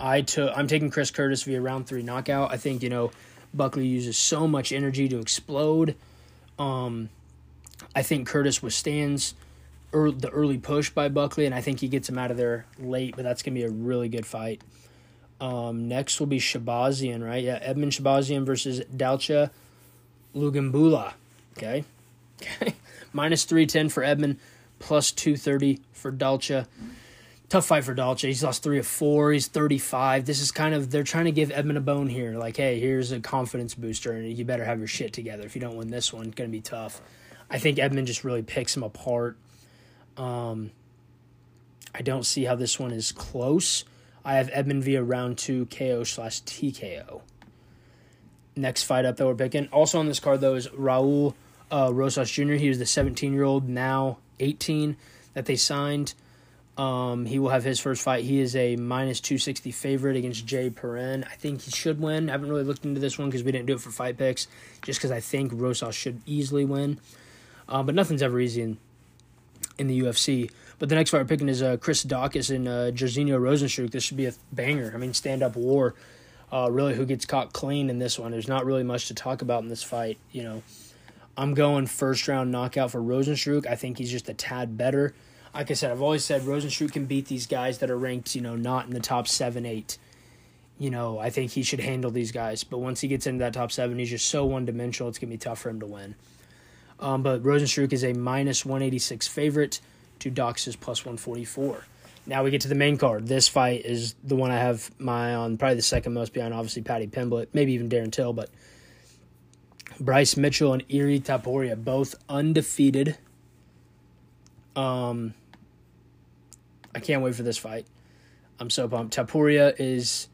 I took I'm taking Chris Curtis via round three knockout. I think you know Buckley uses so much energy to explode. Um, I think Curtis withstands the early push by Buckley, and I think he gets him out of there late. But that's gonna be a really good fight. Um, next will be Shahbazyan, right? Yeah, Edmen Shahbazyan versus Dalcha Lungiambula. Okay. <laughs> Okay. Minus 310 for Edmen, plus 230 for Dalcha. Tough fight for Dalcha. He's lost three of four. He's 35. This is kind of, they're trying to give Edmen a bone here. Like, hey, here's a confidence booster, and you better have your shit together. If you don't win this one, it's going to be tough. I think Edmen just really picks him apart. Um, I don't see how this one is close. I have Edmen via round two KO slash TKO. Next fight up that we're picking. Also on this card though is Raul uh, Rosas Jr. He was the 17 year old, now 18 that they signed. Um, he will have his first fight. He is a minus 260 favorite against Jay Perrin. I think he should win. I haven't really looked into this one because we didn't do it for fight picks, just because I think Rosas should easily win. Uh, but nothing's ever easy in, in the UFC. But the next fight we're picking is uh, Chris Daukaus and uh, Jairzinho Rozenstruik. This should be a banger. I mean, stand up war. Uh, really, who gets caught clean in this one? There's not really much to talk about in this fight. You know, I'm going first round knockout for Rozenstruik. I think he's just a tad better. Like I said, I've always said Rozenstruik can beat these guys that are ranked, you know, not in the top seven, eight. You know, I think he should handle these guys. But once he gets into that top seven, he's just so one dimensional. It's gonna be tough for him to win. Um, but Rozenstruik is a minus 186 favorite to Dox's plus 144. Now we get to the main card. This fight is the one I have my on, probably the second most behind, obviously, Paddy Pimblett, maybe even Darren Till, but Bryce Mitchell and Ilia Topuria, both undefeated. Um, I can't wait for this fight. I'm so pumped. Topuria is,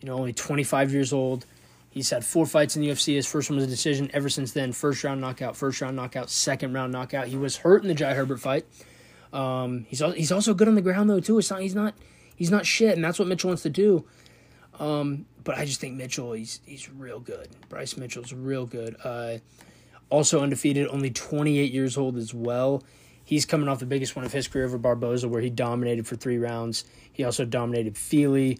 you know, only 25 years old. He's had four fights in the UFC. His first one was a decision. Ever since then, first round knockout, first round knockout, second round knockout. He was hurt in the Jai Herbert fight. Um, he's he's also good on the ground though too. It's not he's not he's not shit, and that's what Mitchell wants to do. Um, but I just think Mitchell he's he's real good. Bryce Mitchell's real good. Uh, also undefeated, only 28 years old as well. He's coming off the biggest one of his career over Barboza, where he dominated for three rounds. He also dominated Fili.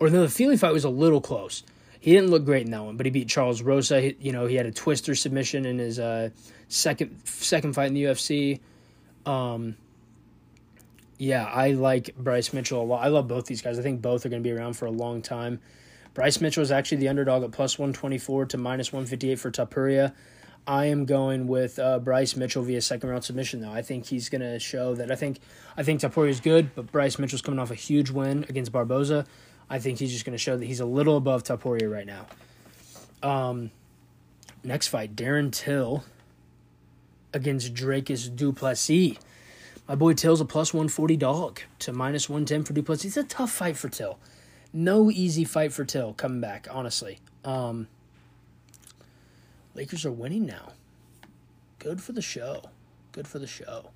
or no, the Fili fight was a little close. He didn't look great in that one, but he beat Charles Rosa. He, you know, he had a twister submission in his uh, second second fight in the UFC. Um, yeah, I like Bryce Mitchell a lot. I love both these guys. I think both are going to be around for a long time. Bryce Mitchell is actually the underdog at plus 124 to minus 158 for Topuria. I am going with uh, Bryce Mitchell via second round submission though. I think he's going to show that I think I think Topuria is good, but Bryce Mitchell's coming off a huge win against Barboza. I think he's just going to show that he's a little above Topuria right now. Um, next fight, Darren Till against Dricus Du Plessis. My boy Till's a plus 140 dog to minus 110 for Du Plessis. It's a tough fight for Till. No easy fight for Till coming back, honestly. Um, Lakers are winning now. Good for the show. Good for the show.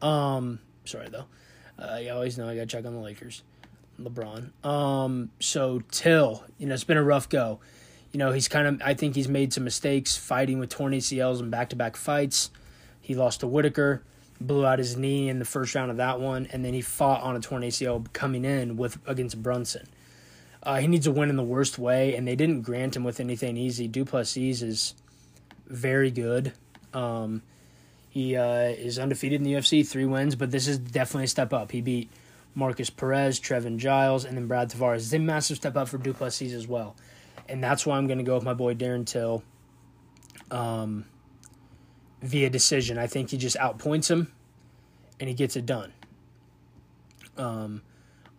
Um, sorry though. Uh, you always know I got to check on the Lakers. LeBron. Um, so Till, you know, it's been a rough go. You know, he's kind of, I think he's made some mistakes fighting with torn ACLs and back to back fights. He lost to Whittaker blew out his knee in the first round of that one, and then he fought on a torn ACL coming in with against Brunson. Uh, he needs a win in the worst way, and they didn't grant him with anything easy. Du Plessis is very good. Um, he uh, is undefeated in the UFC, three wins, but this is definitely a step up. He beat Marcus Perez, Trevin Giles, and then Brad Tavares. It's a massive step up for Du Plessis as well. And that's why I'm going to go with my boy Darren Till um, via decision. I think he just outpoints him and he gets it done. Um,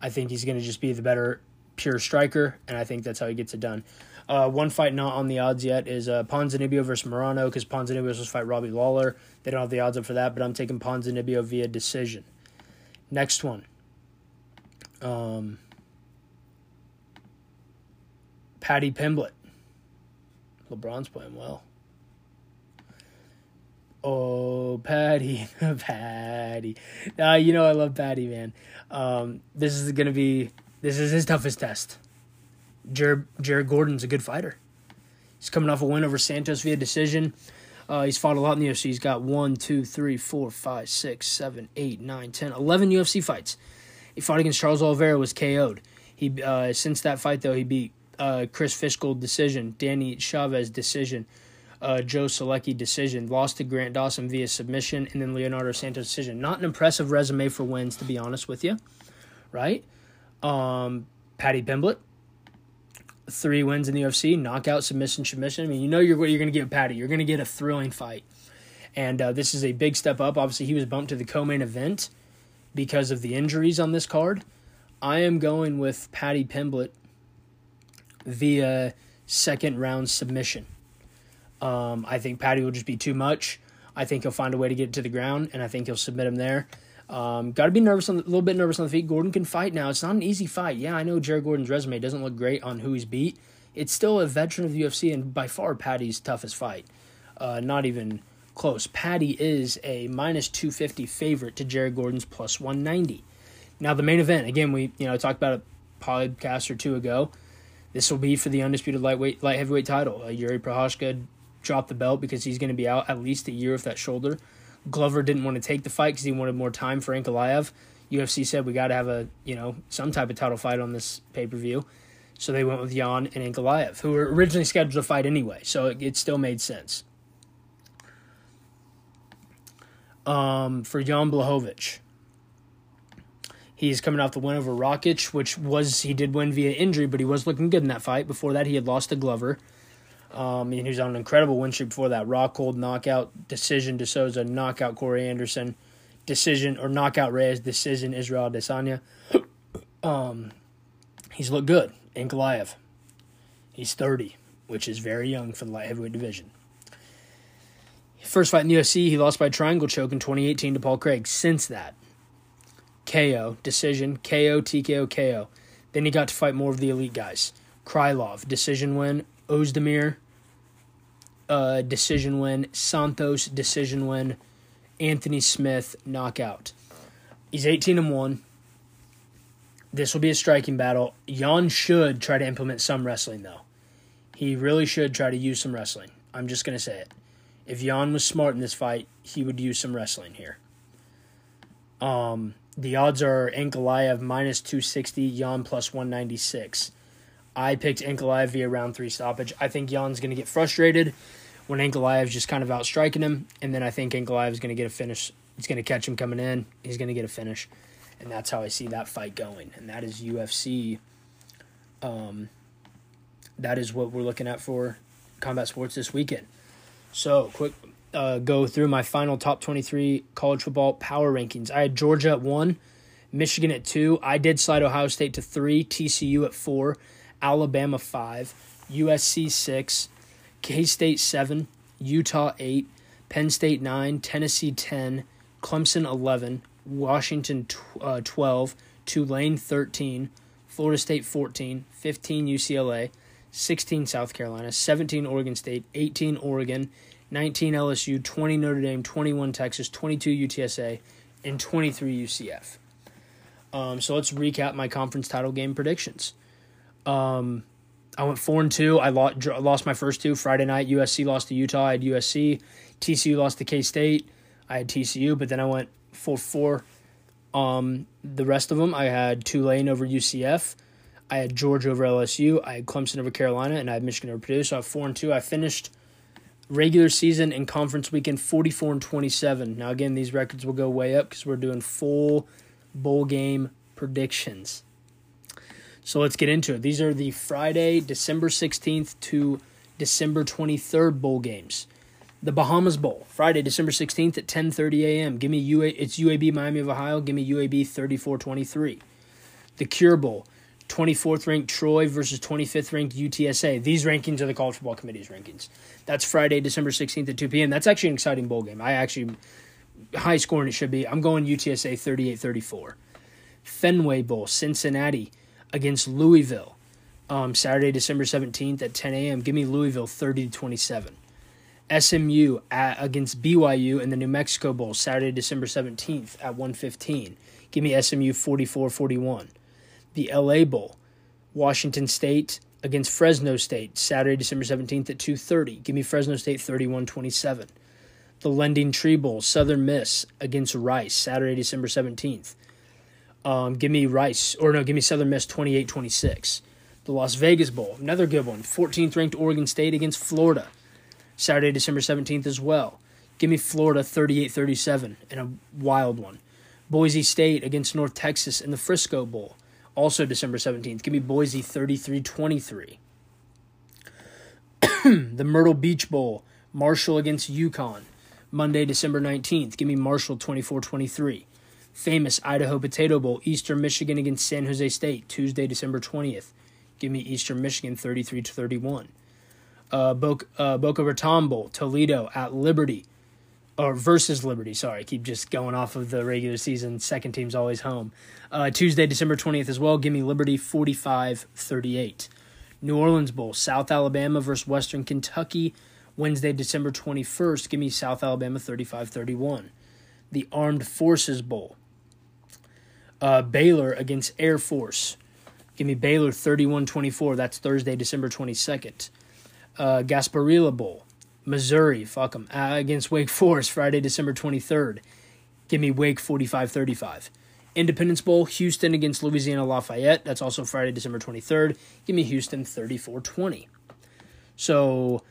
I think he's going to just be the better pure striker, and I think that's how he gets it done. Uh, one fight not on the odds yet is uh, Ponzinibbio versus Morono because Ponzinibbio was supposed to fight Robbie Lawler. They don't have the odds up for that, but I'm taking Ponzinibbio via decision. Next one. Um, Paddy Pimblett. LeBron's playing well. Oh, Paddy, Paddy. Uh, you know I love Paddy, man. Um, this is gonna be this is his toughest test. Jared, Jared Gordon's a good fighter. He's coming off a win over Santos via decision. Uh, he's fought a lot in the UFC. He's got one, two, three, four, five, six, seven, eight, nine, ten, eleven UFC fights. He fought against Charles Oliveira, was KO'd. He uh, since that fight though he beat uh, Chris Fishgold decision, Danny Chavez decision, uh, Joe Solecki decision, lost to Grant Dawson via submission, and then Leonardo Santos decision. Not an impressive resume for wins, to be honest with you, right? Um, Paddy Pimblett, three wins in the UFC, knockout, submission, submission. I mean, you know you're what you're going to get Paddy. You're going to get a thrilling fight, and uh, this is a big step up. Obviously, he was bumped to the co-main event because of the injuries on this card. I am going with Paddy Pimblett via second round submission. Um, I think Paddy will just be too much. I think he'll find a way to get to the ground, and I think he'll submit him there. Um, Got to be nervous on a little bit nervous on the feet. Gordon can fight now. It's not an easy fight. Yeah, I know Jared Gordon's resume doesn't look great on who he's beat. It's still a veteran of the UFC and by far Paddy's toughest fight. Uh, not even close. Paddy is a minus 250 favorite to Jared Gordon's plus 190. Now the main event again, we you know talked about a podcast or two ago. This will be for the undisputed lightweight light heavyweight title. Uh, Jiri Prochazka dropped the belt because he's going to be out at least a year with that shoulder. Glover didn't want to take the fight because he wanted more time for Ankalaev. UFC said we got to have a you know some type of title fight on this pay per view, so they went with Jan and Ankalaev, who were originally scheduled to fight anyway. So it, it still made sense. Um, for Jan Blachowicz, he's coming off the win over Rakic, which was he did win via injury, but he was looking good in that fight. Before that, he had lost to Glover. Um, and he was on an incredible win streak before that. Rockhold knockout, decision De Souza, knockout Corey Anderson, decision or knockout Reyes, decision Israel Adesanya. um, he's looked good. Ankalaev. He's 30, which is very young for the light heavyweight division. First fight in the UFC, he lost by triangle choke in 2018 to Paul Craig. Since that, KO, decision, KO, TKO, KO. Then he got to fight more of the elite guys. Krylov, decision win. Ozdemir, uh, decision win. Santos, decision win. Anthony Smith, knockout. He's 18 and 1. This will be a striking battle. Jan should try to implement some wrestling, though. He really should try to use some wrestling. I'm just going to say it. If Jan was smart in this fight, he would use some wrestling here. Um, the odds are Ankalaev minus 260, Jan plus 196. I picked Ankalaev via round three stoppage. I think Jan's going to get frustrated when Ankalaev's just kind of outstriking him, and then I think Ankalaev is going to get a finish. He's going to catch him coming in. He's going to get a finish, and that's how I see that fight going. And that is UFC. Um, that is what we're looking at for combat sports this weekend. So, quick uh, go through my final top 23 college football power rankings. I had Georgia at one, Michigan at two. I did slide Ohio State to three, TCU at four, Alabama five, USC six, K State seven, Utah eight, Penn State nine, Tennessee ten, Clemson eleven, Washington uh, twelve, Tulane thirteen, Florida State 14, 15 UCLA, 16 South Carolina, 17 Oregon State, 18 Oregon, 19 LSU, 20 Notre Dame, 21 Texas, 22 UTSA, and 23 UCF. Um, so let's recap my conference title game predictions. Um, I went four and two. I lost, lost my first two Friday night. USC lost to Utah. I had USC. TCU lost to K State. I had TCU, but then I went four four. Um, the rest of them, I had Tulane over UCF. I had Georgia over LSU. I had Clemson over Carolina, and I had Michigan over Purdue. So I have four and two. I finished regular season and conference weekend 44 and 27. Now again, these records will go way up because we're doing full bowl game predictions. So let's get into it. These are the Friday, December 16th to December 23rd bowl games. The Bahamas Bowl, Friday, December 16th at 10:30 a.m. Give me UA it's UAB Miami of Ohio. Give me UAB 34-23. The Cure Bowl, 24th ranked Troy versus 25th ranked UTSA. These rankings are the College Football Committee's rankings. That's Friday, December 16th at 2 p.m. That's actually an exciting bowl game. I actually high scoring it should be. I'm going UTSA 38-34. Fenway Bowl, Cincinnati against Louisville. Um, Saturday, December 17th at 10 a.m. Give me Louisville 30 to 27. SMU at, against BYU in the New Mexico Bowl, Saturday, December 17th at 1:15. Give me SMU 44-41. The LA Bowl, Washington State against Fresno State, Saturday, December 17th at 2:30. Give me Fresno State 31-27. The Lending Tree Bowl, Southern Miss against Rice, Saturday, December 17th. Um, give me Rice, or no, give me Southern Miss 28 26. The Las Vegas Bowl, another good one. 14th ranked Oregon State against Florida, Saturday, December 17th as well. Give me Florida 38 37 in a wild one. Boise State against North Texas in the Frisco Bowl, also December 17th. Give me Boise 33 23. <clears throat> the Myrtle Beach Bowl, Marshall against UConn, Monday, December 19th. Give me Marshall 24 23 famous Idaho Potato Bowl, Eastern Michigan against San Jose State, Tuesday, December 20th. Give me Eastern Michigan 33 to 31. Uh, Boca, uh, Boca Raton Bowl, Toledo at Liberty, or versus Liberty. Sorry, I keep just going off of the regular season. Second team's always home. Uh, Tuesday, December 20th as well. Give me Liberty 45 38. New Orleans Bowl, South Alabama versus Western Kentucky, Wednesday, December 21st. Give me South Alabama 35 31. The Armed Forces Bowl, uh, Baylor against Air Force. Give me Baylor 31 24. That's Thursday, December 22nd. Uh, Gasparilla Bowl. Missouri, fuck them, uh, against Wake <laughs> Forest, Friday, December 23rd. Give me Wake 45 35. Independence Bowl, Houston against Louisiana Lafayette. That's also Friday, December 23rd. Give me Houston 34 20. So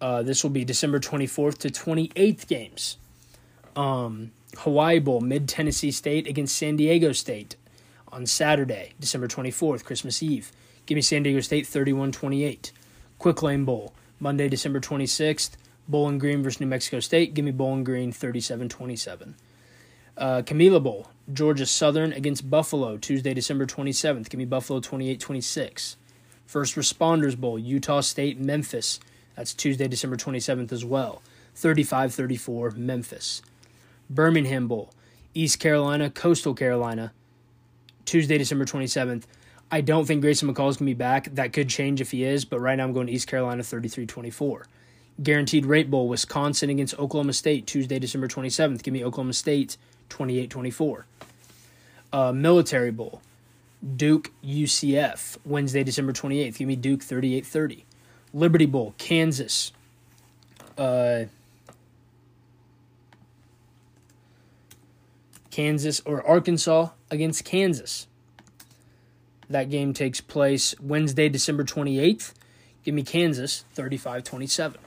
uh, this will be December 24th to 28th games. Um, Hawaii Bowl, Mid Tennessee State against San Diego State on Saturday, December 24th, Christmas Eve. Give me San Diego State 31 28. Quick Lane Bowl, Monday, December 26th, Bowling Green versus New Mexico State. Give me Bowling Green 37 27. Uh, Camellia Bowl, Georgia Southern against Buffalo, Tuesday, December 27th. Give me Buffalo 28 26. First Responders Bowl, Utah State, Memphis. That's Tuesday, December 27th as well. 35 34, Memphis. Birmingham Bowl, East Carolina, Coastal Carolina, Tuesday, December 27th. I don't think Grayson McCall is going to be back. That could change if he is, but right now I'm going to East Carolina 33 24. Guaranteed Rate Bowl, Wisconsin against Oklahoma State, Tuesday, December 27th. Give me Oklahoma State 28 24. Uh, Military Bowl, Duke UCF, Wednesday, December 28th. Give me Duke 38 30. Liberty Bowl, Kansas. Uh, Kansas or Arkansas against Kansas. That game takes place Wednesday, December 28th. Give me Kansas 35 27.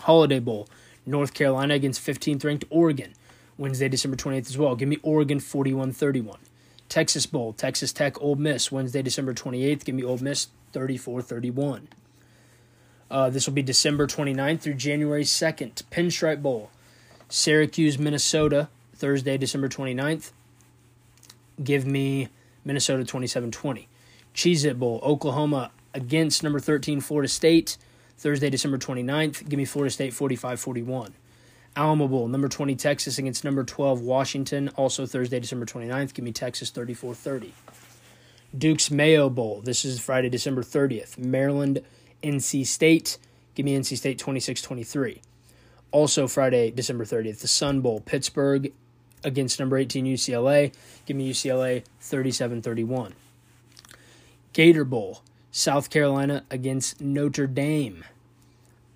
Holiday Bowl, North Carolina against 15th ranked Oregon. Wednesday, December 28th as well. Give me Oregon 41 31. Texas Bowl, Texas Tech, Ole Miss, Wednesday, December 28th. Give me Ole Miss 34 31. Uh, this will be December 29th through January 2nd. Pinstripe Bowl, Syracuse, Minnesota, Thursday, December 29th. Give me Minnesota 27 20. Cheez It Bowl, Oklahoma against number 13, Florida State. Thursday, December 29th. Give me Florida State 45 41. Alamo Bowl, number 20, Texas against number 12, Washington. Also Thursday, December 29th. Give me Texas 34 30. Duke's Mayo Bowl. This is Friday, December 30th. Maryland, NC State. Give me NC State 26 23. Also Friday, December 30th. The Sun Bowl, Pittsburgh against number 18 UCLA. Give me UCLA 37 31. Gator Bowl, South Carolina against Notre Dame.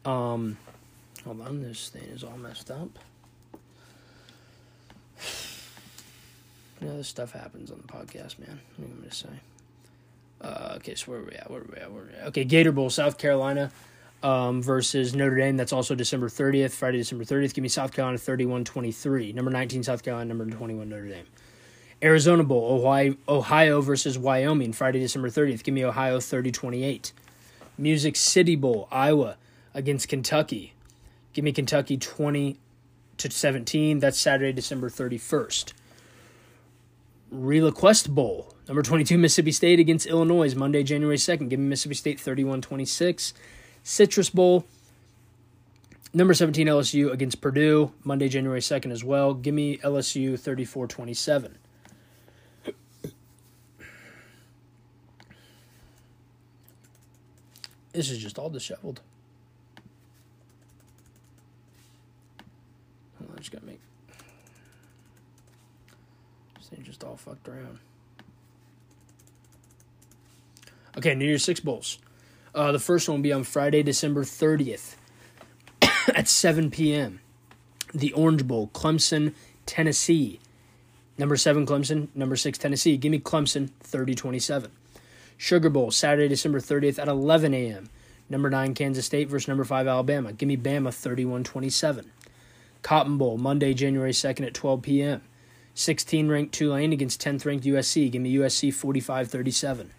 Um, hold on, this thing is all messed up. <sighs> Yeah, this stuff happens on the podcast, man. What am I going to say? Uh, okay, so where are we at? Where are we at? Where are we at? Okay, Gator Bowl, South Carolina um, versus Notre Dame. That's also December 30th, Friday, December 30th. Give me South Carolina 31 23. Number 19, South Carolina. Number 21, Notre Dame. Arizona Bowl, Ohio, Ohio versus Wyoming, Friday, December 30th. Give me Ohio 30 28. Music City Bowl, Iowa against Kentucky. Give me Kentucky 20 to 17. That's Saturday, December 31st. ReLaQuest Bowl, number 22, Mississippi State against Illinois, Monday, January 2nd. Give me Mississippi State 31 26. Citrus Bowl, number 17, LSU against Purdue, Monday, January 2nd as well. Give me LSU 34 27. This is just all disheveled. Hold on, I just gotta make. This thing just all fucked around. Okay, New Year's Six Bowls. Uh, the first one will be on Friday, December 30th <coughs> at 7 p.m. The Orange Bowl, Clemson, Tennessee. Number 7, Clemson. Number 6, Tennessee. Give me Clemson, 30 27. Sugar Bowl, Saturday, December 30th at 11 a.m. Number 9, Kansas State versus number 5, Alabama. Give me Bama 31 27. Cotton Bowl, Monday, January 2nd at 12 p.m. 16 ranked Tulane against 10th ranked USC. Give me USC 45 37.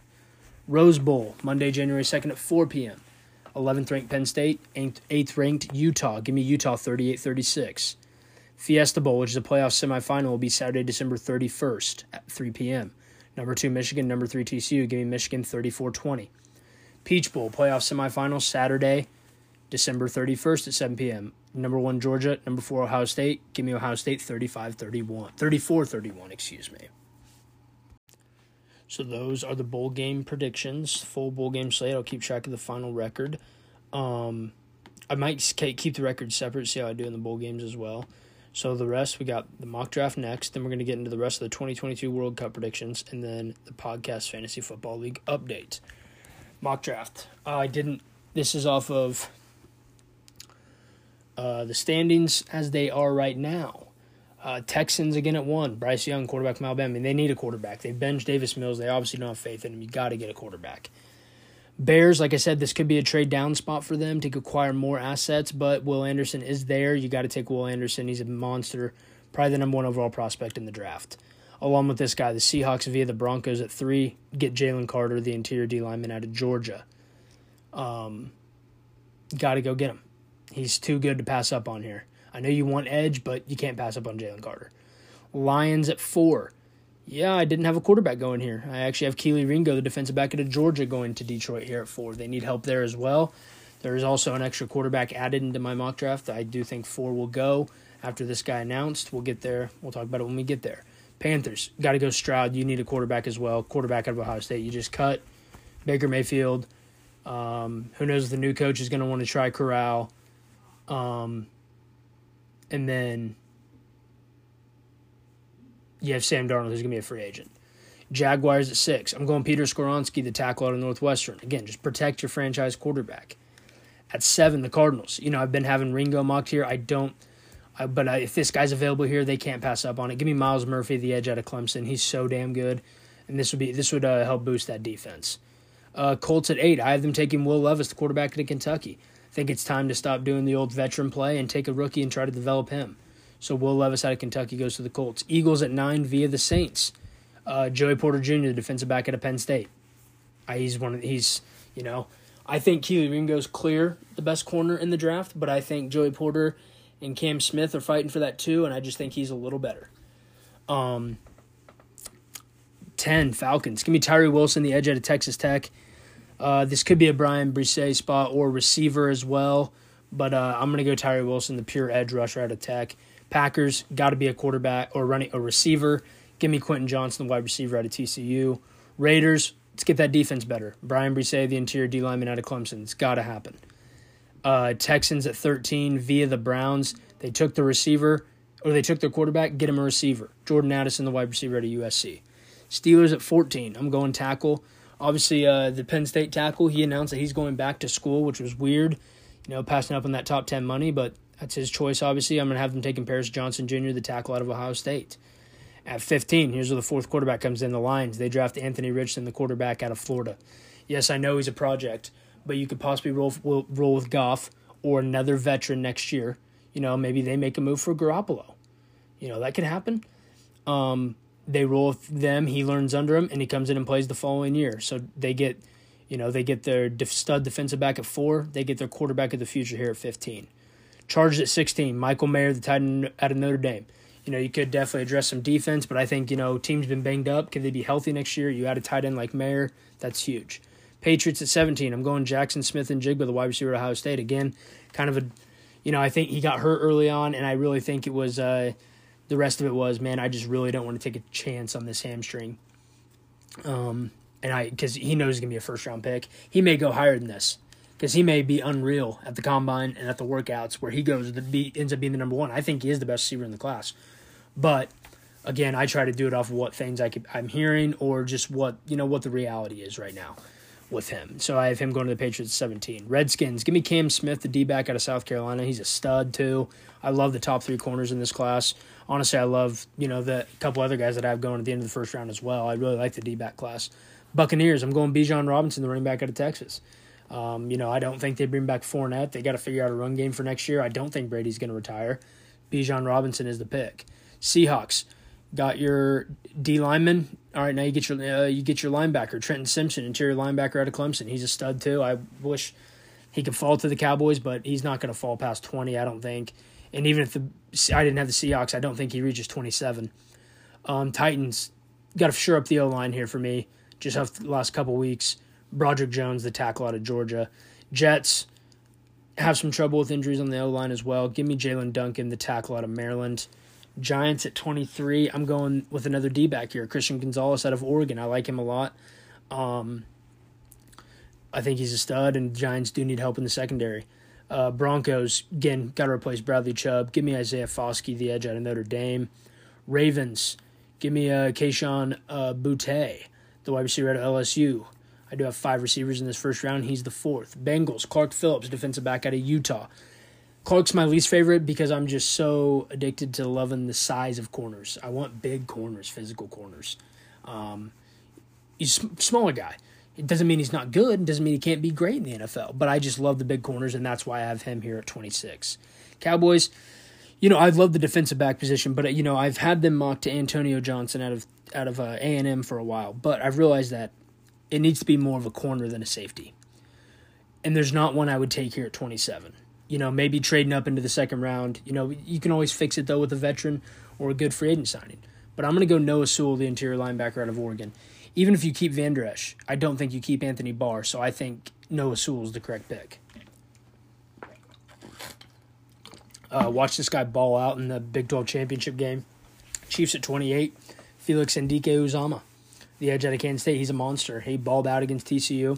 Rose Bowl, Monday, January 2nd at 4 p.m. 11th ranked Penn State, 8th ranked Utah. Give me Utah 38 36. Fiesta Bowl, which is a playoff semifinal, will be Saturday, December 31st at 3 p.m. Number two, Michigan. Number three, TCU. Give me Michigan 34 20. Peach Bowl, playoff semifinal, Saturday, December 31st at 7 p.m. Number one, Georgia. Number four, Ohio State. Give me Ohio State 35 31. 34 31, excuse me. So those are the bowl game predictions. Full bowl game slate. I'll keep track of the final record. Um, I might keep the record separate, see how I do in the bowl games as well. So the rest, we got the mock draft next. Then we're going to get into the rest of the 2022 World Cup predictions, and then the podcast Fantasy Football League update. Mock draft. Uh, I didn't. This is off of uh, the standings as they are right now. Uh, Texans again at one. Bryce Young, quarterback from Alabama. I mean, they need a quarterback. They benched Davis Mills. They obviously don't have faith in him. You got to get a quarterback. Bears, like I said, this could be a trade down spot for them to acquire more assets, but Will Anderson is there. You got to take Will Anderson. He's a monster, probably the number one overall prospect in the draft. Along with this guy, the Seahawks via the Broncos at three, get Jalen Carter, the interior D lineman out of Georgia. Um, got to go get him. He's too good to pass up on here. I know you want edge, but you can't pass up on Jalen Carter. Lions at four yeah, I didn't have a quarterback going here. I actually have Kelee Ringo, the defensive back out of Georgia, going to Detroit here at four. They need help there as well. There is also an extra quarterback added into my mock draft. I do think four will go after this guy announced. We'll get there. We'll talk about it when we get there. Panthers, got to go Stroud. You need a quarterback as well. Quarterback out of Ohio State. You just cut Baker Mayfield. Um, who knows if the new coach is going to want to try Corral. Um, and then you have Sam Darnold, who's going to be a free agent. Jaguars at six. I'm going Peter Skoronski, the tackle out of Northwestern. Again, just protect your franchise quarterback. At seven, the Cardinals. You know, I've been having Ringo mocked here. I don't, I, but I, if this guy's available here, they can't pass up on it. Give me Myles Murphy, the edge out of Clemson. He's so damn good, and this would be this would uh, help boost that defense. Uh, Colts at eight. I have them taking Will Levis, the quarterback of Kentucky. Think it's time to stop doing the old veteran play and take a rookie and try to develop him. So Will Levis out of Kentucky goes to the Colts. Eagles at nine via the Saints. Uh, Joey Porter Jr., the defensive back of Penn State. Uh, he's one of he's you know I think Kelee Ringo's clear the best corner in the draft, but I think Joey Porter and Cam Smith are fighting for that too, and I just think he's a little better. Um, ten Falcons. Give me Tyree Wilson, the edge out of Texas Tech. Uh, this could be a Bryan Bresee spot or receiver as well, but uh, I'm gonna go Tyree Wilson, the pure edge rusher out of Tech. Packers got to be a quarterback or running a receiver. Give me Quentin Johnson, the wide receiver out of TCU. Raiders, let's get that defense better. Bryan Bresee, the interior D lineman out of Clemson. It's got to happen. Uh, Texans at 13 via the Browns. They took the receiver, or they took their quarterback, get him a receiver. Jordan Addison, the wide receiver out of USC. Steelers at 14. I'm going tackle. Obviously, uh, the Penn State tackle, he announced that he's going back to school, which was weird. You know, passing up on that top 10 money, but that's his choice, obviously. I'm going to have them taking Paris Johnson Jr., the tackle out of Ohio State. At 15, here's where the fourth quarterback comes in the Lions. They draft Anthony Richardson, the quarterback out of Florida. Yes, I know he's a project, but you could possibly roll, roll with Goff or another veteran next year. You know, maybe they make a move for Garoppolo. You know, that could happen. Um, they roll with them. He learns under him, and he comes in and plays the following year. So they get, you know, they get their stud defensive back at four. They get their quarterback of the future here at fifteen. Charged at sixteen, Michael Mayer, the tight end out of Notre Dame. You know, you could definitely address some defense, but I think you know team's been banged up. Can they be healthy next year? You add a tight end like Mayer, that's huge. Patriots at seventeen, I'm going Jackson Smith-Njigba, the wide receiver at Ohio State. Again, kind of a, you know, I think he got hurt early on, and I really think it was. Uh, the rest of it was, man, I just really don't want to take a chance on this hamstring. Um, and I because he knows he's gonna be a first round pick. He may go higher than this because he may be unreal at the combine and at the workouts where he goes the be, ends up being the number one. I think he is the best receiver in the class, but again, I try to do it off of what things I could, I'm hearing or just what you know what the reality is right now with him. So I have him going to the Patriots 17. Redskins, give me Cam Smith, the D back out of South Carolina. He's a stud too. I love the top three corners in this class honestly, I love you know the couple other guys that I have going at the end of the first round as well. I really like the D back class. Buccaneers, I'm going Bijan Robinson, the running back out of Texas. Um, you know, I don't think they bring back Fournette. They got to figure out a run game for next year. I don't think Brady's going to retire. Bijan Robinson is the pick. Seahawks got your D lineman. All right, now you get your uh, you get your linebacker Trenton Simpson, interior linebacker out of Clemson. He's a stud too. I wish he could fall to the Cowboys, but he's not going to fall past twenty. I don't think. And even if the I didn't have the Seahawks, I don't think he reaches 27. Um, Titans got to shore up the O line here for me. Just have the last couple weeks. Broderick Jones, the tackle out of Georgia. Jets have some trouble with injuries on the O line as well. Give me Jaelyn Duncan, the tackle out of Maryland. Giants at 23. I'm going with another D back here, Christian Gonzalez out of Oregon. I like him a lot. Um, I think he's a stud, and Giants do need help in the secondary. Uh, Broncos, again, got to replace Bradley Chubb. Give me Isaiah Foskey, the edge out of Notre Dame. Ravens, give me uh, Kayshon uh, Boutte, the wide receiver out of LSU. I do have five receivers in this first round. He's the fourth. Bengals, Clark Phillips, defensive back out of Utah. Clark's my least favorite because I'm just so addicted to loving the size of corners. I want big corners, physical corners. Um, he's a smaller guy. It doesn't mean he's not good. It doesn't mean he can't be great in the NFL. But I just love the big corners, and that's why I have him here at 26. Cowboys, you know, I love the defensive back position, but you know, I've had them mocked to Antonio Johnson out of out of uh, A and M for a while. But I've realized that it needs to be more of a corner than a safety, and there's not one I would take here at 27. You know, maybe trading up into the second round. You know, you can always fix it though with a veteran or a good free agent signing. But I'm going to go Noah Sewell, the interior linebacker out of Oregon even if you keep Van Der I don't think you keep Anthony Barr. So I think Noah Sewell is the correct pick. Uh, watch this guy ball out in the Big 12 championship game. Chiefs at 28. Felix Anudike-Uzomah, the edge out of Kansas State. He's a monster. He balled out against TCU.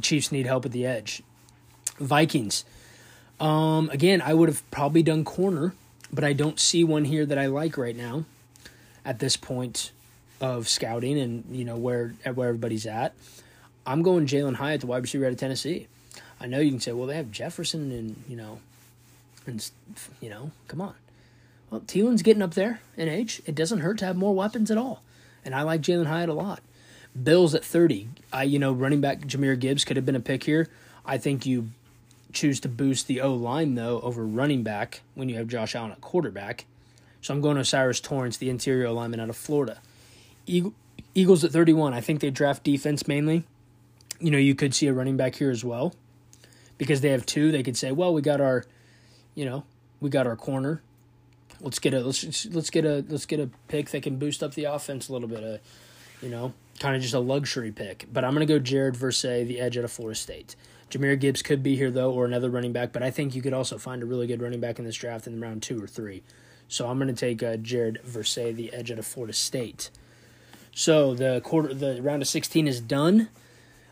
Chiefs need help at the edge. Vikings. Um, again, I would have probably done corner, but I don't see one here that I like right now at this point of scouting and you know where where everybody's at. I'm going Jalin Hyatt, the wide receiver out of Tennessee. I know you can say, well, they have Jefferson and you know, and you know, come on. Well, Thielen's getting up there in age. It doesn't hurt to have more weapons at all, and I like Jalin Hyatt a lot. Bills at 30. I you know, running back Jahmyr Gibbs could have been a pick here. I think you choose to boost the O line though over running back when you have Josh Allen at quarterback. So I'm going O'Cyrus Torrence, the interior lineman out of Florida. Eagles at 31. I think they draft defense mainly. You know, you could see a running back here as well. Because they have two, they could say, "Well, we got our, you know, we got our corner. Let's get a let's let's get a let's get a pick that can boost up the offense a little bit. Uh, you know, kind of just a luxury pick. But I'm to go Jared Versay, the edge out of Florida State. Jahmyr Gibbs could be here though, or another running back. But I think you could also find a really good running back in this draft in round two or three. So I'm to take uh, Jared Versay, the edge out of Florida State. So the quarter, the round of 16 is done.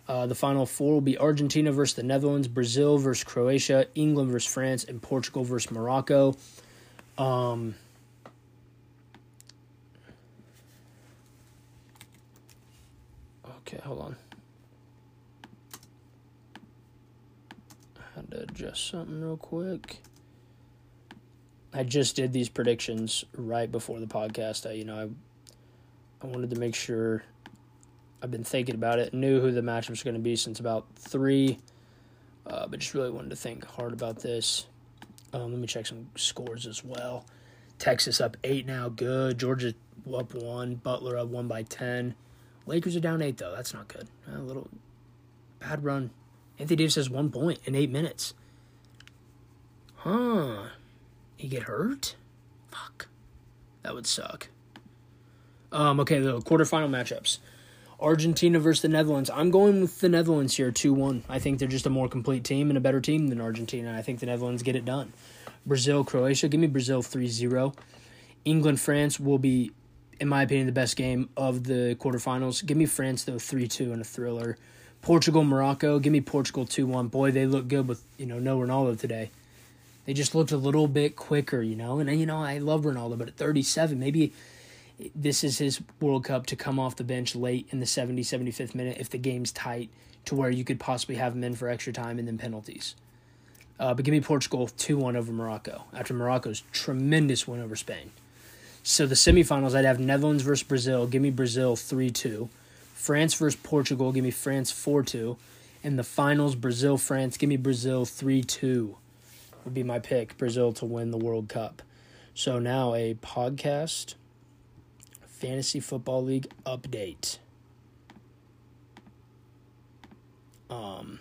Uh, the final four will be Argentina versus the Netherlands, Brazil versus Croatia, England versus France, and Portugal versus Morocco. Um, okay, hold on. I had to adjust something real quick. I just did these predictions right before the podcast. I, you know, I I wanted to make sure I've been thinking about it, knew who the matchup was going to be since about three, uh, but just really wanted to think hard about this. Um, let me check some scores as well. Texas up eight now. Good. Georgia up one. Butler up one by ten. Lakers are down eight though. That's not good. A little bad run. Anthony Davis has one point in eight minutes. Huh. He get hurt? Fuck. That would suck. Um, okay, the quarterfinal matchups. Argentina versus the Netherlands. I'm going with the Netherlands here, 2 1. I think they're just a more complete team and a better team than Argentina. I think the Netherlands get it done. Brazil, Croatia. Give me Brazil 3 0. England, France will be, in my opinion, the best game of the quarterfinals. Give me France, though, 3 2 in a thriller. Portugal, Morocco. Give me Portugal 2 1. Boy, they look good with, you know, no Ronaldo today. They just looked a little bit quicker, you know. And, you know, I love Ronaldo, but at 37, maybe this is his World Cup to come off the bench late in the 70, 75th minute if the game's tight to where you could possibly have him in for extra time and then penalties. Uh, but give me Portugal 2 1 over Morocco after Morocco's tremendous win over Spain. So the semifinals, I'd have Netherlands versus Brazil. Give me Brazil 3 2. France versus Portugal. Give me France 4 2. And the finals, Brazil France. Give me Brazil 3 2. Would be my pick. Brazil to win the World Cup. So now a podcast Fantasy Football League update. Um,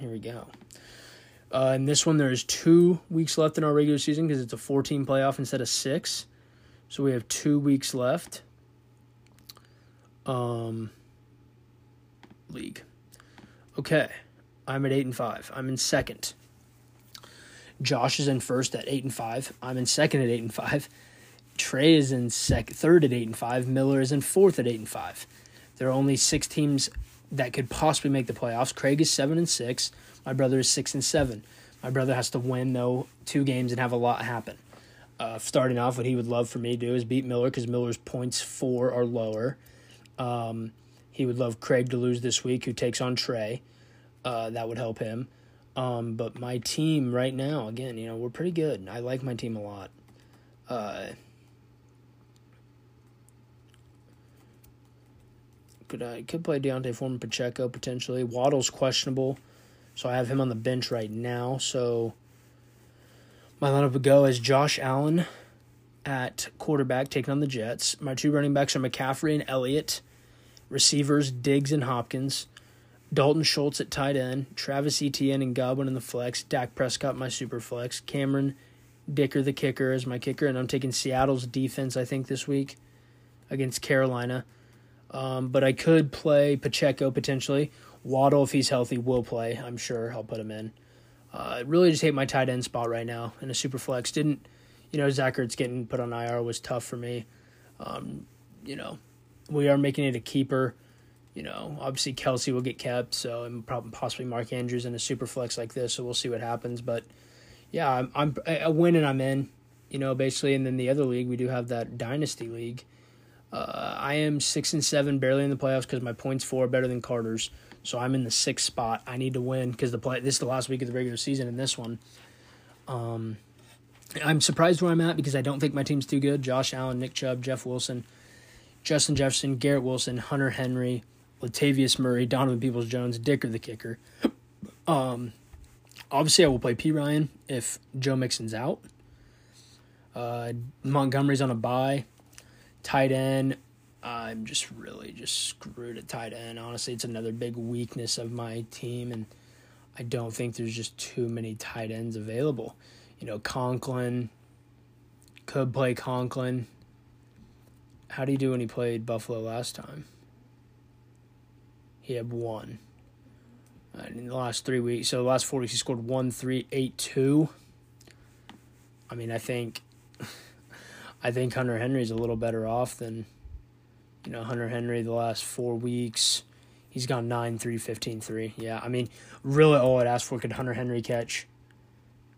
here we go. Uh, in this one, there's two weeks left in our regular season because it's a 14 playoff instead of six. So we have two weeks left. Um, league. Okay, I'm at eight and five. I'm in second. Josh is in first at eight and five. I'm in second at eight and five. Trey is in sec third at eight and five. Miller is in fourth at eight and five. There are only six teams that could possibly make the playoffs. Craig is seven and six. My brother is six and seven. My brother has to win though two games and have a lot happen. Uh, starting off, what he would love for me to do is beat Miller because Miller's points four are lower. Um, he would love Craig to lose this week, who takes on Trey. Uh, that would help him. Um, but my team right now, again, you know, we're pretty good. I like my team a lot. Uh, could I could play D'Onta Foreman Pacheco potentially. Waddle's questionable, so I have him on the bench right now. So my lineup would go as Josh Allen at quarterback, taking on the Jets. My two running backs are McCaffrey and Elliott. Receivers Diggs and Hopkins. Dalton Schultz at tight end, Travis Etienne and Godwin in the flex, Dak Prescott my super flex, Cameron Dicker the kicker as my kicker, and I'm taking Seattle's defense I think this week against Carolina. Um, but I could play Pacheco potentially. Waddle if he's healthy will play. I'm sure I'll put him in. Uh, I really just hate my tight end spot right now in a super flex. Didn't you know Zach Ertz getting put on IR was tough for me. Um, you know we are making it a keeper you know, obviously Kelce will get kept, so and probably possibly Mark Andrews in a super flex like this. So we'll see what happens. But yeah, I'm, I'm a win and I'm in. You know, basically, and then the other league we do have that dynasty league. Uh, I am six and seven, barely in the playoffs because my points four better than Carter's. So I'm in the sixth spot. I need to win because the play. This is the last week of the regular season in this one. Um, I'm surprised where I'm at because I don't think my team's too good. Josh Allen, Nick Chubb, Jeff Wilson, Justin Jefferson, Garrett Wilson, Hunter Henry, Latavius Murray, Donovan Peoples Jones, Dick Dicker the kicker. Um, obviously, I will play Perine if Joe Mixon's out. Uh, Montgomery's on a bye. Tight end, I'm just really just screwed at tight end. Honestly, it's another big weakness of my team, and I don't think there's just too many tight ends available. You know, Conklin could play Conklin. How do you do when he played Buffalo last time? He had one. Uh, in the last three weeks, so the last four weeks, he scored one, three, eight, two. I mean, I think, <laughs> I think Hunter Henry's a little better off than, you know, Hunter Henry the last four weeks. He's gone 9, 3, 15, 3. Yeah, I mean, really all I'd ask for could Hunter Henry catch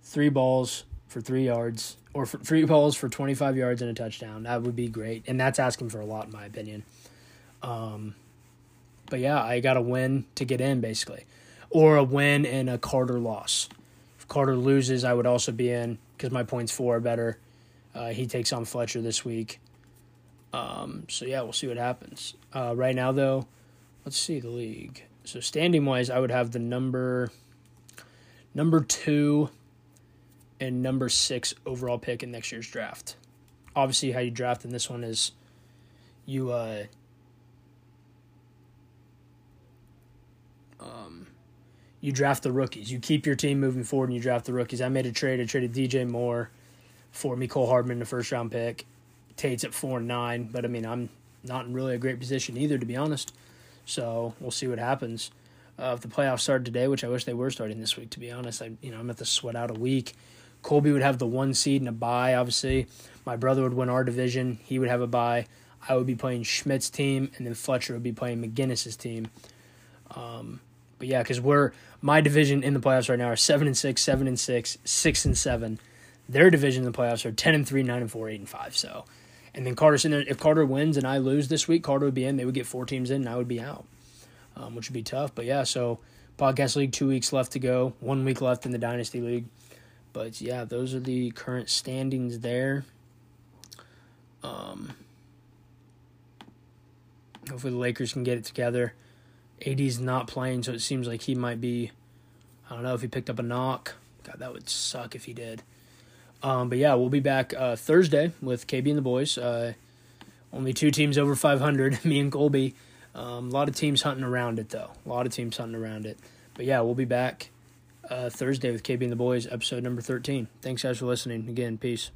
three balls for three yards or three balls for 25 yards and a touchdown. That would be great. And that's asking for a lot, in my opinion. Um, but yeah, I got a win to get in basically, or a win and a Carter loss. If Carter loses, I would also be in because my points four are better. Uh, he takes on Fletcher this week. Um, so yeah, we'll see what happens. Uh, right now, though, let's see the league. So standing wise, I would have the number number two and number six overall pick in next year's draft. Obviously, how you draft in this one is you uh, um, you draft the rookies. You keep your team moving forward, and you draft the rookies. I made a trade. I traded DJ Moore for Mecole Hardman, the first round pick. Tate's at four and nine, but I mean, I'm not in really a great position either, to be honest. So we'll see what happens. Uh, if the playoffs started today, which I wish they were starting this week, to be honest, I you know I'm at the sweat out a week. Colby would have the one seed and a bye. Obviously, my brother would win our division. He would have a bye. I would be playing Schmidt's team, and then Fletcher would be playing McGinnis's team. Um, but yeah, because we're my division in the playoffs right now are seven and six, seven and six, six and seven. Their division in the playoffs are ten and three, nine and four, eight and five. So, and then Carter, if Carter wins and I lose this week, Carter would be in. They would get four teams in, and I would be out um, which would be tough. But yeah, so podcast league, two weeks left to go, one week left in the dynasty league. But yeah, those are the current standings there. Um, hopefully the Lakers can get it together. AD's not playing, so it seems like he might be. I don't know if he picked up a knock. God, that would suck if he did. Um, but yeah, we'll be back uh, Thursday with KB and the boys. Uh, only two teams over 500, <laughs> me and Colby. Um, a lot of teams hunting around it, though. A lot of teams hunting around it. But yeah, we'll be back uh, Thursday with KB and the Boys, episode number 13. Thanks, guys, for listening. Again, peace.